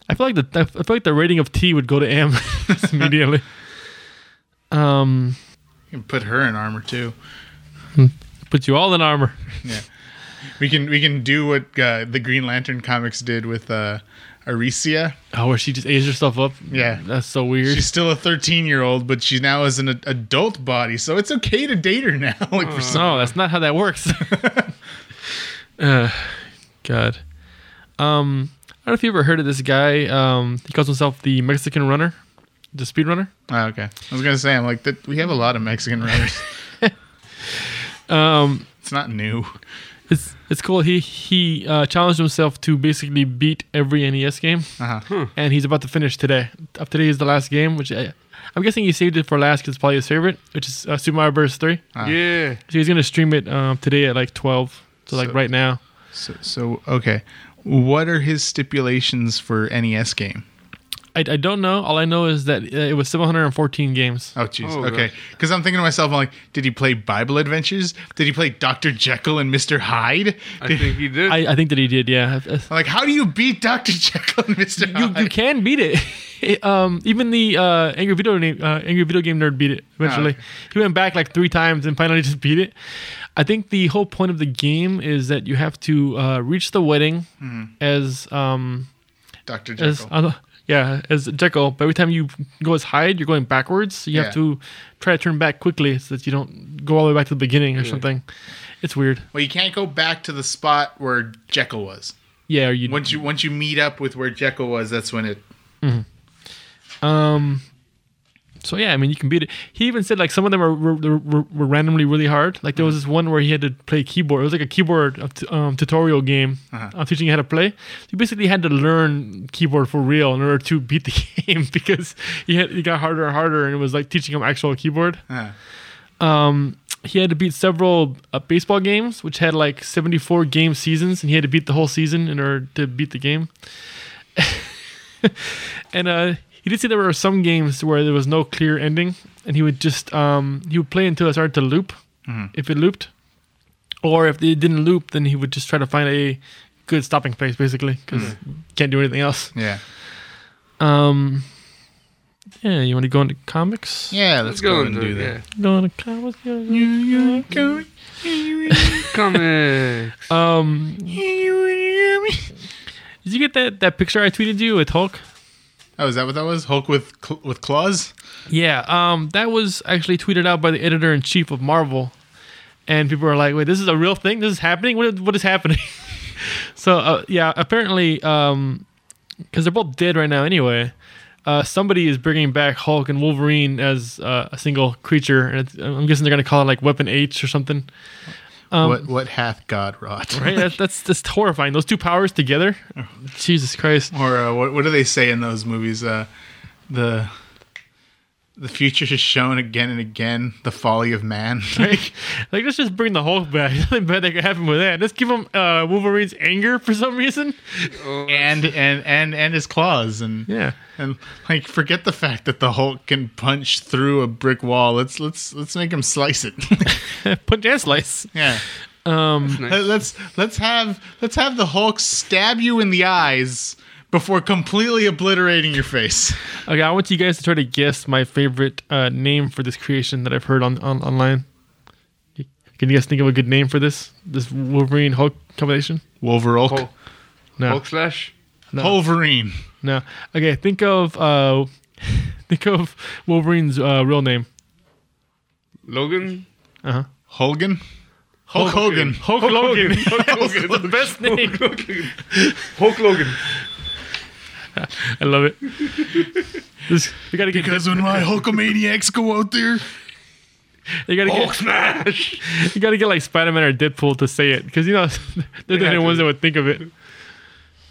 I feel like the I feel like the rating of T would go to M <laughs> immediately. Um, You can put her in armor too. put you all in armor. Yeah, we can we can do what uh, the Green Lantern comics did with uh, Arisia. Oh, where she just aged herself up. Yeah. that's so weird. She's still a 13 year old, but she now is an adult body, so it's okay to date her now. <laughs> like for some, No, that's not how that works. <laughs> <laughs> uh, God. Um, I don't know if you ever heard of this guy. Um, he calls himself the Mexican runner, the speed runner. Oh, okay. I was gonna say, I'm like that. We have a lot of Mexican runners. Um, it's not new. It's it's cool. He he uh, challenged himself to basically beat every NES game, Uh-huh. and he's about to finish today. Up today is the last game, which I, I'm guessing he saved it for last because it's probably his favorite, which is uh, Super Mario Bros. Three. Yeah. So he's gonna stream it um, today at like 12. So like right now. So, so okay. What are his stipulations for NES game? I, I don't know. All I know is that uh, it was 714 games. Oh, jeez. Oh, okay. Because I'm thinking to myself, I'm like, did he play Bible Adventures? Did he play Dr. Jekyll and Mr. Hyde? I Did- think he did. I, I think that he did. Yeah. I'm like, how do you beat Dr. <laughs> Jekyll and Mr. you, Hyde? you can beat it. <laughs> It, um, even the uh, angry video name, uh, angry video game nerd beat it eventually. okay. He went back like three times and finally <laughs> just beat it. I think the whole point of the game is that you have to uh, reach the wedding as um, Dr. as Jekyll. uh, yeah as Jekyll. But every time you go as Hyde, you're going backwards. So you Yeah. have to try to turn back quickly so that you don't go all the way back to the beginning or something. It's weird. well, you can't go back to the spot where Jekyll was. Yeah. Or you Once you once you meet up with where Jekyll was, that's when it. Um, so yeah, I mean, you can beat it. He even said like some of them are were, were, were randomly really hard. Like there was this one where he had to play keyboard. It was like a keyboard um, tutorial game uh teaching you how to play. You basically had to learn keyboard for real in order to beat the <laughs> game because he had it got harder and harder, and it was like teaching him actual keyboard. Uh, Um, he had to beat several uh, baseball games, which had like 74 game seasons, and he had to beat the whole season in order to beat the game. <laughs> and uh, he did say there were some games where there was no clear ending, and he would just um, he would play until it started to loop, if it looped, or if it didn't loop, then he would just try to find a good stopping place, basically, because can't do anything else. yeah. Um, yeah, you want to go into comics? Yeah, Let's let's, go go and into do yeah. that. Go into comics. yeah, yeah. Comics. Um, did you get that that picture I tweeted you with Hulk? Oh, is that what that was? Hulk with with claws? Yeah, um, that was actually tweeted out by the editor in chief of Marvel, and people are like, "Wait, this is a real thing? This is happening? What what is happening?" <laughs> so uh, yeah, apparently, um, because they're both dead right now anyway. Uh, somebody is bringing back Hulk and Wolverine as uh, a single creature, and I'm guessing they're gonna call it like Weapon H or something. Um, what what hath God wrought? Right? That, that's just horrifying. Those two powers together. Jesus Christ. Or uh, what what do they say in those movies? Uh, the the future has shown again and again the folly of man. <laughs> <laughs> Like, like let's just bring the Hulk back. <laughs> Nothing bad that could happen with that. Let's give him uh, Wolverine's anger for some reason. and and and and his claws and Yeah. and like forget the fact that the Hulk can punch through a brick wall. Let's let's let's make him slice it. Punch and slice. yeah. Nice. Let's let's have let's have the Hulk stab you in the eyes before completely obliterating your face. Okay, I want you guys to try to guess my favorite uh, name for this creation that I've heard on, on online. Can you guys think of a good name for this this Wolverine Hulk combination? Wolverine. Hulk, No, Hulk slash. no, Wolverine. no. Okay, think of uh, <laughs> think of Wolverine's uh, real name. Logan. Uh huh. Hogan. Hulk Hogan. Hulk Logan. <laughs> That's the best name. Hulk Logan. I love it. This, you gotta get Because when my Hulkamaniacs go out there, you gotta Hulk get smash. <laughs> you gotta get like Spider Man or Deadpool to say it because you know <laughs> they're the only ones that would think of it.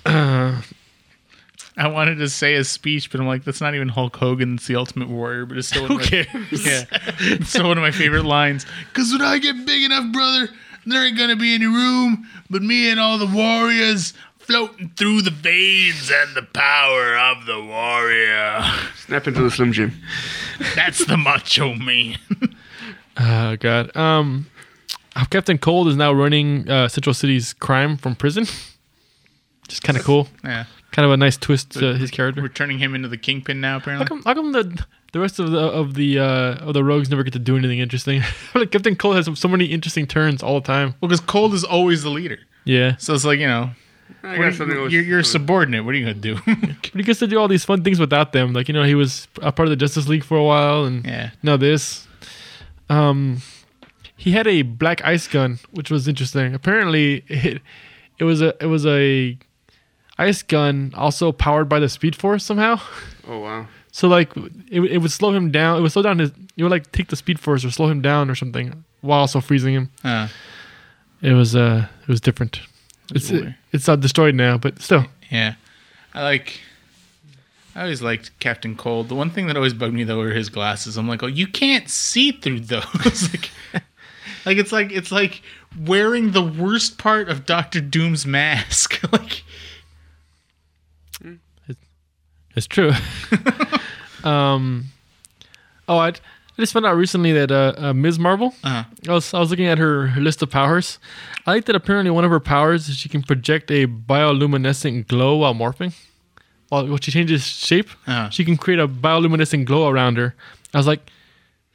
I wanted to say a speech, but I'm like, that's not even Hulk Hogan. It's the Ultimate Warrior, but it's still one Who of my, <laughs> cares? yeah, it's still one of my favorite lines. Because when I get big enough, brother, there ain't gonna be any room but me and all the warriors floating through the veins and the power of the warrior. Snap into the Slim Jim. That's the Macho Man. <laughs> Oh god. Um, Captain Cold is now running uh, Central City's crime from prison. Just kind of cool. yeah, Kind of a nice twist to his character. we're turning him into the Kingpin now. How Apparently, come, how come the the rest of the of the uh, of the rogues never get to do anything interesting? <laughs> like Captain Cold has so many interesting turns all the time. well, because Cold is always the leader, Yeah, so it's like you know, I got something you, else- you're, you're a subordinate. What are you gonna do? <laughs> but he gets to do all these fun things without them. Like you know, he was a part of the Justice League for a while, and yeah, now this. Um, he had a black ice gun, which was interesting. Apparently, it, it was a it was a ice gun also powered by the Speed Force somehow. Oh wow. So like it, would- it would slow him down. It would slow down his. It would like take the Speed Force or slow him down or something while also freezing him. uh, It was uh it was different. It's weird. it's uh, destroyed now, but still. Yeah, I like. I always liked Captain Cold. The one thing that always bugged me though were his glasses. I'm like, oh, you can't see through those. <laughs> like, <laughs> like it's like it's like wearing the worst part of Doctor Doom's mask. <laughs> like, It's true. um, oh, I, I just found out recently that uh, uh, Ms. Marvel. Uh-huh. I was I was looking at her, her list of powers. I like that apparently one of her powers is she can project a bioluminescent glow while morphing. While, while she changes shape, Uh-huh. she can create a bioluminescent glow around her. I was like,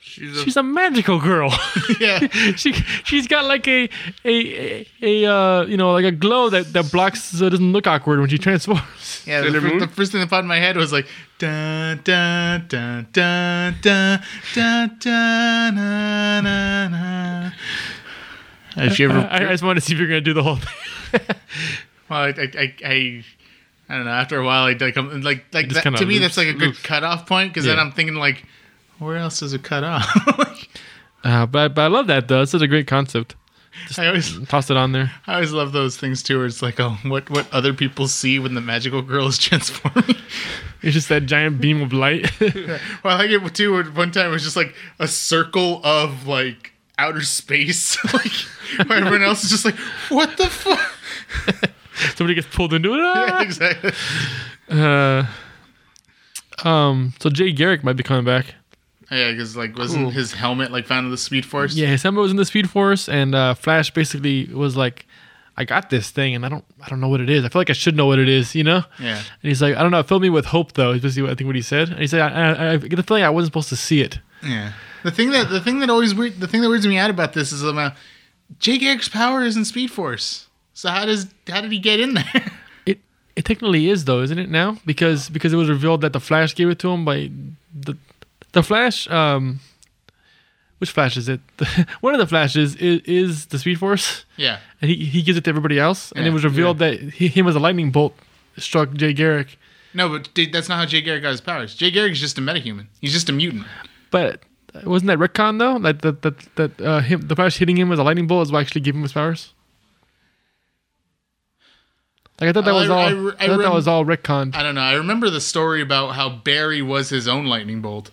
She's a she's a magical girl. <laughs> <laughs> yeah, she she's got like a a a, a uh, you know like a glow that that blocks so it doesn't look awkward when she transforms. <laughs> yeah. The, Sailor fir- Moon? the first thing that popped in my head was like, dun dun dun dun dun dun dun na, na, na. Have you ever? I, I just wanted to see if you're gonna do the whole thing. Well, I, I, I, I, I don't know. After a while, I like, I'm, like, like just that, kinda to me, loops- that's like a good cutoff point because then Yeah. I'm thinking like, Where else does it cut off? <laughs> Uh, but but I love that though. It's such a great concept. I always Toss it on there. <laughs> I always love those things too, where it's like, oh, what what other people see when the magical girl is <laughs> transforming. It's just that giant beam of light. well, I like it too. where One time it was just like a circle of like outer space, like where everyone else is just like, what the fuck? Somebody gets pulled into it. Yeah, Ah! exactly. Uh, um. So Jay Garrick might be coming back. Yeah, because like wasn't Cool. his helmet like found in the Speed Force? Yeah, his helmet was in the Speed Force, and uh, Flash basically was like, "I got this thing, and I don't, I don't know what it is. I feel like I should know what it is, you know." Yeah. And he's like, "I don't know. Fill me with hope, though." Is basically, what, I think, what he said. And he said, I, I, "I get the feeling I wasn't supposed to see it." Yeah. The thing that the thing that always weird the thing that weirds me out about this is about Jake Garrick's power is in Speed Force. So how does how did he get in there? <laughs> It, it technically is, though, isn't it now? Because because it was revealed that the Flash gave it to him by the the Flash. Um, which Flash is it? <laughs> One of the Flashes is, is the Speed Force. yeah. and he, he gives it to everybody else. And it was revealed that he, him as a lightning bolt struck Jay Garrick. No, but dude, that's not how Jay Garrick got his powers. Jay Garrick's just a metahuman. He's just a mutant. But wasn't that retcon though? Like that that that uh, him the Flash hitting him with a lightning bolt is what actually gave him his powers. Like I thought that Oh, was all. I I, I thought that was all retconned. I don't know. I remember the story about how Barry was his own lightning bolt.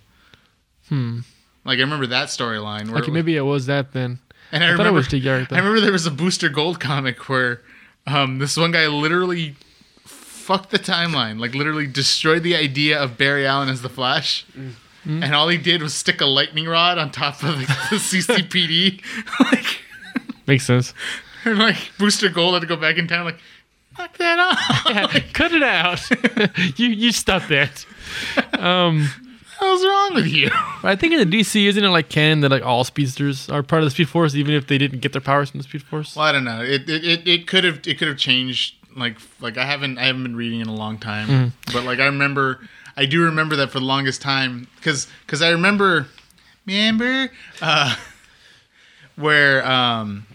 Hmm. Like I remember that storyline. where Okay, it was- maybe it was that then. And I, I thought it remember, was. I remember there was a Booster Gold comic where um, this one guy literally fucked the timeline, like literally destroyed the idea of Barry Allen as the Flash. Mm. And all he did was stick a lightning rod on top of the, the CCPD. <laughs> like, Makes sense. <laughs> and like Booster Gold had to go back in time, like, fuck that off. <laughs> Cut it out. you you stop that. Um, What's wrong with you? <laughs> I think in the DC, isn't it like canon that like all speedsters are part of the Speed Force, even if they didn't get their powers from the Speed Force? Well, I don't know. It it, it, could have it could have changed. Like like I haven't I haven't been reading in a long time, but like I remember I do remember that for the longest time because because I remember remember uh, <laughs> where um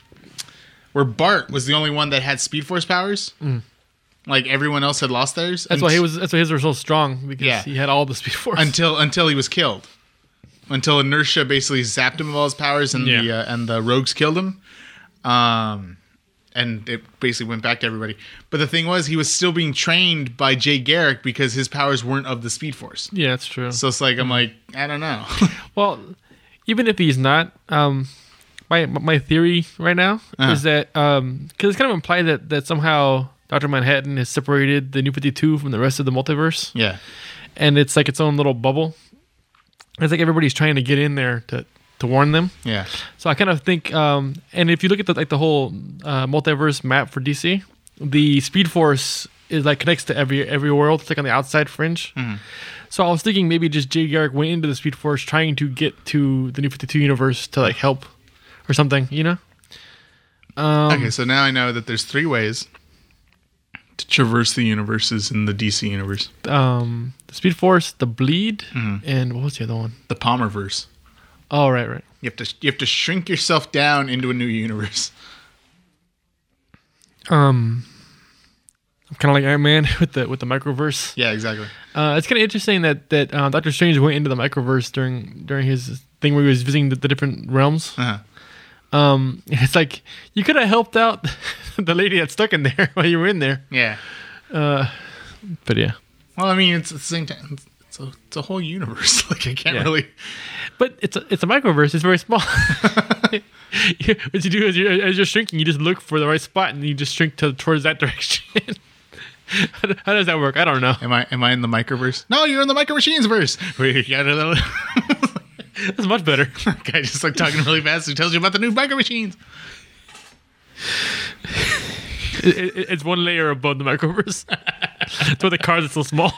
where Bart was the only one that had Speed Force powers. Like everyone else had lost theirs. That's why he was. That's why his were so strong because Yeah. he had all the <laughs> Speed Force. until until he was killed. Until inertia basically zapped him of all his powers, and the uh, and the rogues killed him. Um, and it basically went back to everybody. But the thing was, he was still being trained by Jay Garrick because his powers weren't of the Speed Force. yeah, that's true. So it's like I'm like I don't know. <laughs> Well, even if he's not, um, my my theory right now Uh-huh. is that because it's kind of implied that that somehow Doctor Manhattan has separated the New Fifty Two from the rest of the multiverse, yeah, and it's like its own little bubble. It's like everybody's trying to get in there to to warn them. yeah, So I kind of think, um, and if you look at the, like the whole uh, multiverse map for DC, the Speed Force is like connects to every every world. It's like on the outside fringe. So I was thinking maybe just Jay Garrick went into the Speed Force trying to get to the New Fifty Two universe to like help or something, you know? Um, okay, so now I know that there's three ways to traverse the universes in the DC universe. Um, the Speed Force, the Bleed, and what was the other one? The Palmerverse. Oh, right, right. You have to you have to shrink yourself down into a new universe. Um, I'm kind of like Iron Man <laughs> with the with the microverse. Yeah, exactly. Uh, it's kind of interesting that that uh, Doctor Strange went into the microverse during during his thing where he was visiting the, the different realms. Uh-huh. Um, <laughs> it's like you could have helped out <laughs> the lady that's stuck in there <laughs> while you were in there. Yeah. But yeah, Well, I mean, it's the same time. It's, it's, a, it's a whole universe. Like I can't Yeah. really. but it's a, it's a microverse. It's very small. what you do is you, as you're shrinking, you just look for the right spot and you just shrink to towards that direction. how, how does that work? I don't know. Am I am I in the microverse? No, you're in the micro machines verse. We got a little <laughs> That's much better. <laughs> guy just like talking really fast who tells you about the new micro machines. <laughs> It, it, it's one layer above the microverse. That's why the cars are so small.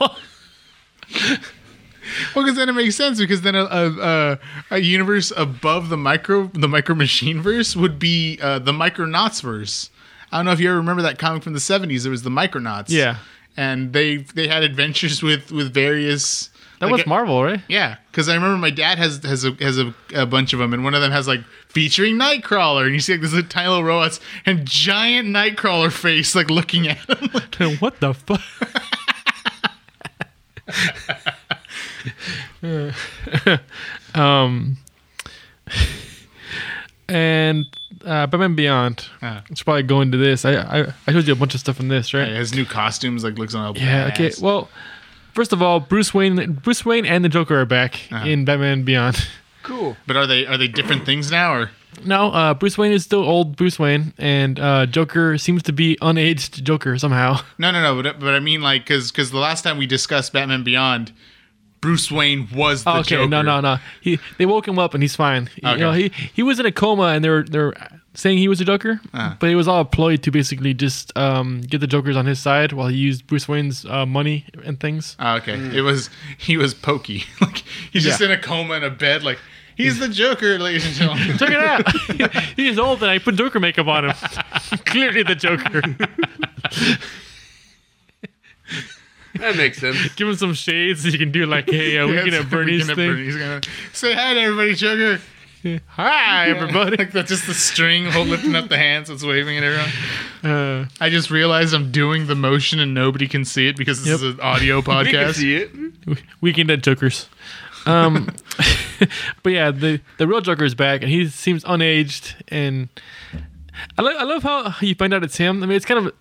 Well, because then it makes sense because then a, a, a, a universe above the micro the micro machine verse would be uh, the Micronauts verse. I don't know if you ever remember that comic from the seventies. It was the Micronauts. Yeah. and they they had adventures with with various. That like, was Marvel, right? Yeah, because I remember my dad has has a has a, a bunch of them, and one of them has like featuring Nightcrawler, and you see like this little tiny little robots and giant Nightcrawler face like looking at him. <laughs> Like, <laughs> what the fuck? <laughs> Um, and uh, Batman Beyond. Uh. Let's probably going to this. I, I I showed you a bunch of stuff in this, right? His new costumes like looks on. Yeah. Okay. Well, first of all, Bruce Wayne, Bruce Wayne, and the Joker are back Uh-huh. in Batman Beyond. Cool. but are they are they different things now or? No, uh, Bruce Wayne is still old Bruce Wayne, and uh, Joker seems to be unaged Joker somehow. No, no, no. But, but I mean, like, because because the last time we discussed Batman Beyond, Bruce Wayne was the okay, Joker. no, no, no. He they woke him up and he's fine. You Okay. know, he he was in a coma and they were they were saying he was a Joker, Uh. but it was all a ploy to basically just um, get the Jokers on his side while he used Bruce Wayne's uh, money and things. Oh, okay, it was he was pokey. <laughs> like he's just Yeah. in a coma in a bed. Like he's the Joker, ladies and gentlemen. <laughs> Check it out. <laughs> he's old and I put Joker makeup on him. Clearly the Joker. That makes sense. <laughs> Give him some shades so you can do like, hey, uh, weekend Yeah, at Bernie's thing. Bernie's gonna say hi to everybody, Joker. Hi, everybody. <laughs> like that's just the string hold lifting up the hands, it's waving at everyone. Uh, I just realized I'm doing the motion and nobody can see it because this Yep. is an audio podcast. <laughs> We can podcast. see it. Weekend at Jokers. Um, but yeah, the the real Joker is back, and he seems unaged. And I, lo- I love how you find out it's him. I mean, it's kind of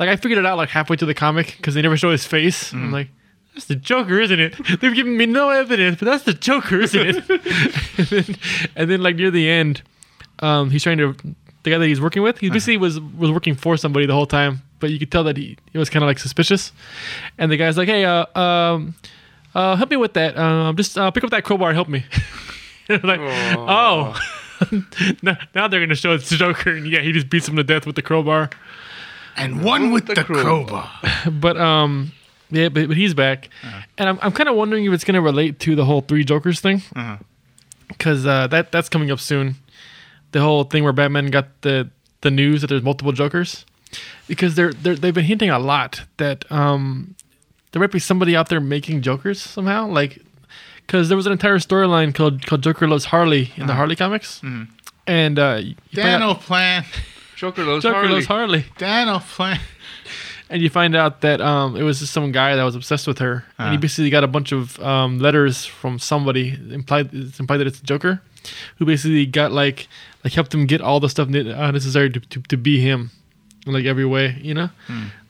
like I figured it out like halfway through the comic because they never show his face. I'm like, that's the Joker, isn't it? <laughs> They've given me no evidence, but that's the Joker, isn't it? <laughs> <laughs> and, then, and then like near the end, um, he's trying to the guy that he's working with. He basically was was working for somebody the whole time, but you could tell that he, he was kind of like suspicious. And the guy's like, "Hey, uh, um, uh, help me with that. Um, just uh, pick up that crowbar and help me." And like, oh, now, now they're gonna show it's the Joker, and yeah, he just beats him to death with the crowbar. And one with the the, crowbar. crowbar. <laughs> But um, yeah, but, but he's back, and I'm I'm kind of wondering if it's gonna relate to the whole three Jokers thing, because uh, that that's coming up soon. The whole thing where Batman got the the news that there's multiple Jokers, because they're they're they've been hinting a lot that um there might be somebody out there making Jokers somehow, like because there was an entire storyline called called Joker loves Harley in the Harley comics, and uh, you out- Daniel plan. <laughs> Joker loves Joker Harley. Harley. Daniel plan. and you find out that um, it was just some guy that was obsessed with her, and he Ah. basically got a bunch of um, letters from somebody implied it's implied that it's Joker, who basically got like like helped him get all the stuff uh, necessary to, to to be him, in like every way, you know,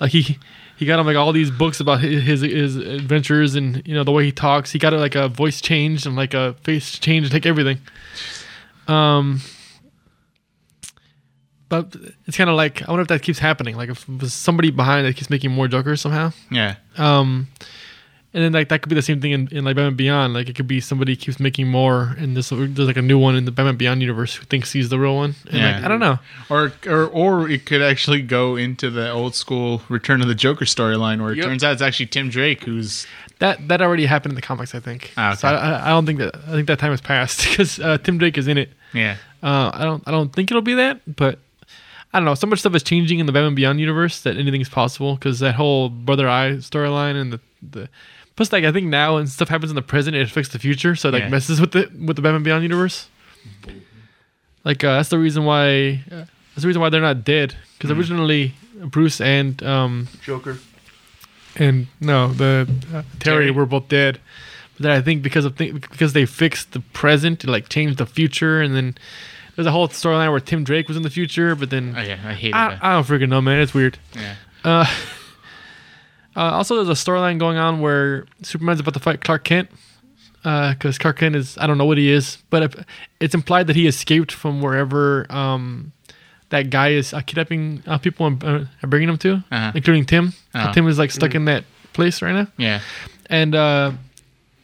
like he. He got him like all these books about his, his his adventures and you know the way he talks. He got it like a voice changed and like a face changed, like everything. Um, but it's kind of like I wonder if that keeps happening. Like if somebody behind that keeps making more Jokers somehow. Yeah. Um, and then like that could be the same thing in, in like Batman Beyond. Like it could be somebody keeps making more, and this there's like a new one in the Batman Beyond universe who thinks he's the real one. And Yeah. like, I don't know. Or, or or it could actually go into the old school Return of the Joker storyline, where it Yep. turns out it's actually Tim Drake who's That that already happened in the comics, I think. Ah, So okay. I, I, I don't think that I think that time has passed <laughs> because uh, Tim Drake is in it. yeah. Uh, I don't I don't think it'll be that, but I don't know. So much stuff is changing in the Batman Beyond universe that anything's possible because that whole Brother Eye storyline and the the plus like I think now and stuff happens in the present it affects the future, so it, like Yeah. messes with the with the Batman Beyond universe. Like uh, that's the reason why uh, that's the reason why they're not dead because originally Bruce and um Joker. and no the uh, Terry, Terry. were both dead. But then I think because of th- because they fixed the present, it like changed the future, and then there's a whole storyline where Tim Drake was in the future, but then Oh yeah, I hated I. I don't freaking know, man. It's weird. yeah. Uh, <laughs> uh, also, there's a storyline going on where Superman's about to fight Clark Kent because Clark Kent is I don't know what he is, but it, it's implied that he escaped from wherever um, that guy is uh, kidnapping uh, people and uh, bringing them to, Uh-huh. including Tim. Oh. Tim is like stuck in that place right now Yeah. and uh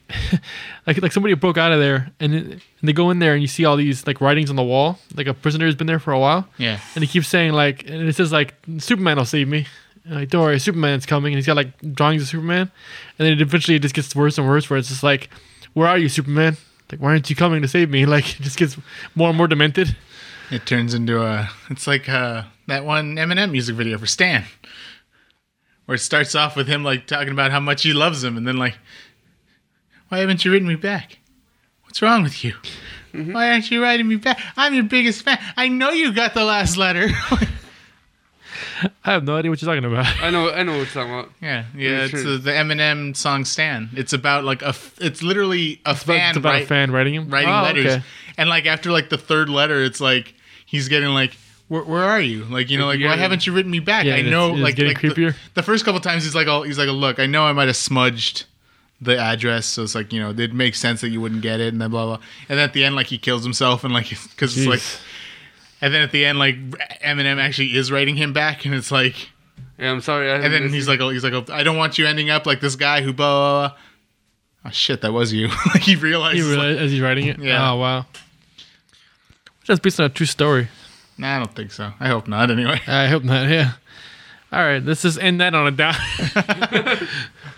<laughs> like like somebody broke out of there and, it, and they go in there and you see all these like writings on the wall. Like a prisoner has been there for a while. Yeah. and he keeps saying like and it says like superman will save me. And, like don't worry superman's coming and he's got like drawings of superman. And then it eventually it just gets worse and worse where it's just like where are you superman? Like why aren't you coming to save me? <laughs> Like it just gets more and more demented. It turns into a. It's like uh, that one Eminem music video for Stan, where it starts off with him like talking about how much he loves him, and then like, why haven't you written me back? What's wrong with you? Why aren't you writing me back? I'm your biggest fan. I know you got the last letter. <laughs> I have no idea what you're talking about. I know, I know what you're talking about. Yeah, yeah. It's true. uh, the Eminem song "Stan." It's about like a. f- It's literally a It's fan about write- a fan writing him. writing Oh, letters, okay. and like after like the third letter, it's like he's getting like. Where, where are you? Like you know, like why Yeah. haven't you written me back? Yeah, I know, it's- it's like, getting like creepier. The, first couple times, he's like, oh, he's like, look, I know I might have smudged the address, so it's like you know, it makes sense that you wouldn't get it, and then blah blah. And then at the end, like he kills himself, and like <laughs> because it's like, and then at the end, like Eminem actually is writing him back, and it's like, Yeah, I'm sorry. I and then he's like, oh, he's like, oh, I don't want you ending up like this guy who blah blah. blah. Oh shit, that was you. <laughs> like he realized. He realized as he's writing it. Yeah. Oh wow. That's based on a true story. nah, I don't think so. I hope not. Anyway, I hope not. Yeah. All right. Let's just end that on a down. <laughs>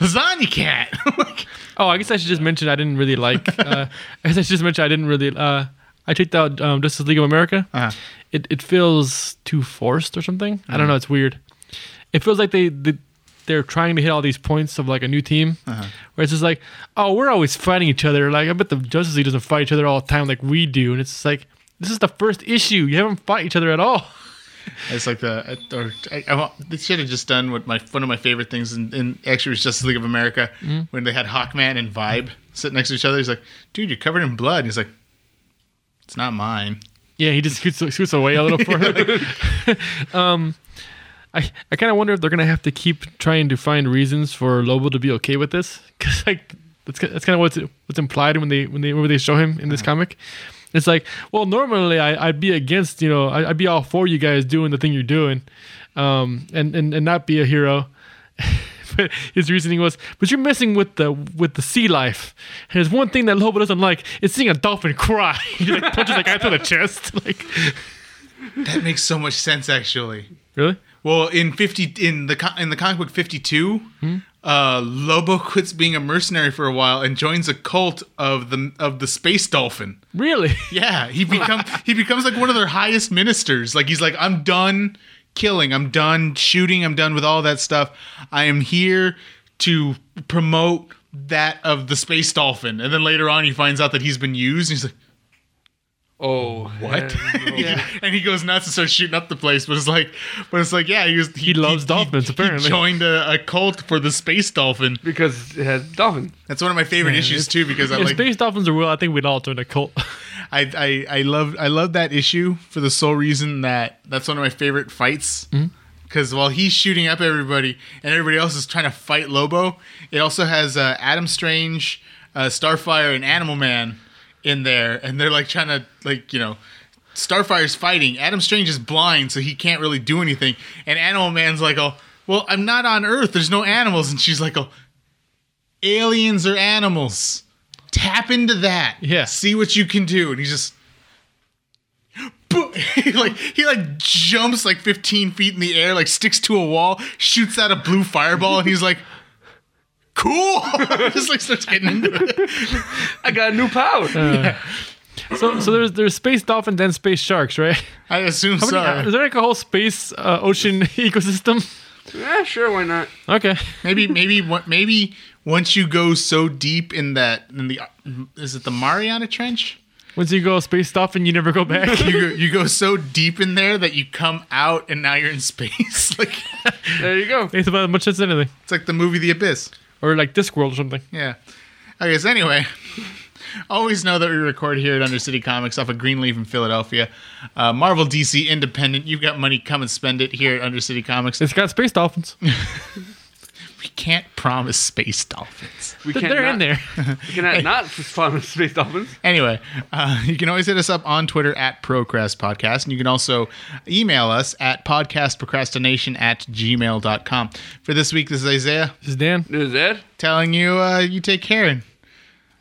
lasagna cat. <laughs> Like, oh, I guess I should just mention I didn't really like. <laughs> Uh, <laughs> I guess I should just mention I didn't really. Uh, I checked out um, Justice League of America. Uh-huh. It it feels too forced or something. I don't know. It's weird. It feels like they. they they're trying to hit all these points of like a new team, where it's just like, oh, we're always fighting each other. Like I bet the Justice League doesn't fight each other all the time like we do, and it's just like this is the first issue. You haven't fought each other at all. It's like the or I, I, they should have just done what my one of my favorite things in, in actually was Justice League of America when they had Hawkman and Vibe sit next to each other. He's like, "Dude, you're covered in blood." And he's like, "It's not mine." Yeah, he just <laughs> scoots, scoots away a little further. <laughs> um, I I kind of wonder if they're gonna have to keep trying to find reasons for Lobo to be okay with this, because like that's that's kind of what's what's implied when they when they when they show him in this comic. It's like, well, normally I, I'd be against, you know, I, I'd be all for you guys doing the thing you're doing, um, and and and not be a hero. <laughs> but his reasoning was, but you're messing with the with the sea life. And there's one thing that Lobo doesn't like: is seeing a dolphin cry. <laughs> he like punches that guy through the chest. <laughs> Like, That makes so much sense, actually. really? Well, in fifty in the in the comic book fifty two, uh, Lobo quits being a mercenary for a while and joins a cult of the of the space dolphin. Really? <laughs> Yeah, he become he becomes like one of their highest ministers. Like he's like, I'm done killing, I'm done shooting, I'm done with all that stuff. I am here to promote that of the space dolphin. And then later on, he finds out that he's been used. And he's like, oh, what? <laughs> yeah, and he goes nuts and starts shooting up the place. But it's like, but it's like, yeah, he was he, loves dolphins, apparently. he joined a, a cult for the space dolphin. because it has dolphin. That's one of my favorite Man, issues too because I like space dolphins are real, I think we'd all join a cult. <laughs> I, I I love I love that issue for the sole reason that that's one of my favorite fights. Because while he's shooting up everybody and everybody else is trying to fight Lobo, it also has uh, Adam Strange, uh, Starfire, and Animal Man in there, and they're like trying to like you know. Starfire's fighting. Adam Strange is blind, so he can't really do anything. And Animal Man's like, "Oh, well, I'm not on Earth. There's no animals." And she's like, "Oh, aliens are animals. Tap into that. Yeah. See what you can do." And he's just <gasps> <laughs> he like he like jumps like 15 feet in the air, like sticks to a wall, shoots out a blue fireball, and he's like, "Cool!" <laughs> just like starts getting into it. <laughs> I got a new power. so, so there's there's space dolphins and space sharks, right? I assume How so. many, is there like a whole space uh, ocean <laughs> ecosystem? yeah, sure, why not? Okay. maybe maybe what maybe once you go so deep in that in the is it the Mariana Trench? Once you go space dolphin, you never go back. You go, you go so deep in there that you come out and now you're in space. like There you go. It's about as much as anything. it's like the movie The Abyss. Or like Discworld or something. Yeah. Okay, so anyway, <laughs> always know that we record here at Undercity Comics off of Greenleaf in Philadelphia. Uh, Marvel DC independent. You've got money, come and spend it here at Undercity Comics. It's got space dolphins. <laughs> We can't promise space dolphins. We <laughs> They're can't in there. <laughs> We cannot <laughs> not spawn space dolphins. Anyway, uh, you can always hit us up on Twitter at Procrast Podcast, and you can also email us at podcastprocrastination at gmail.com. For this week, this is Isaiah This is Dan. This is Ed. telling you uh, you take care and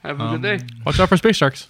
Have a good day. Watch out for space sharks.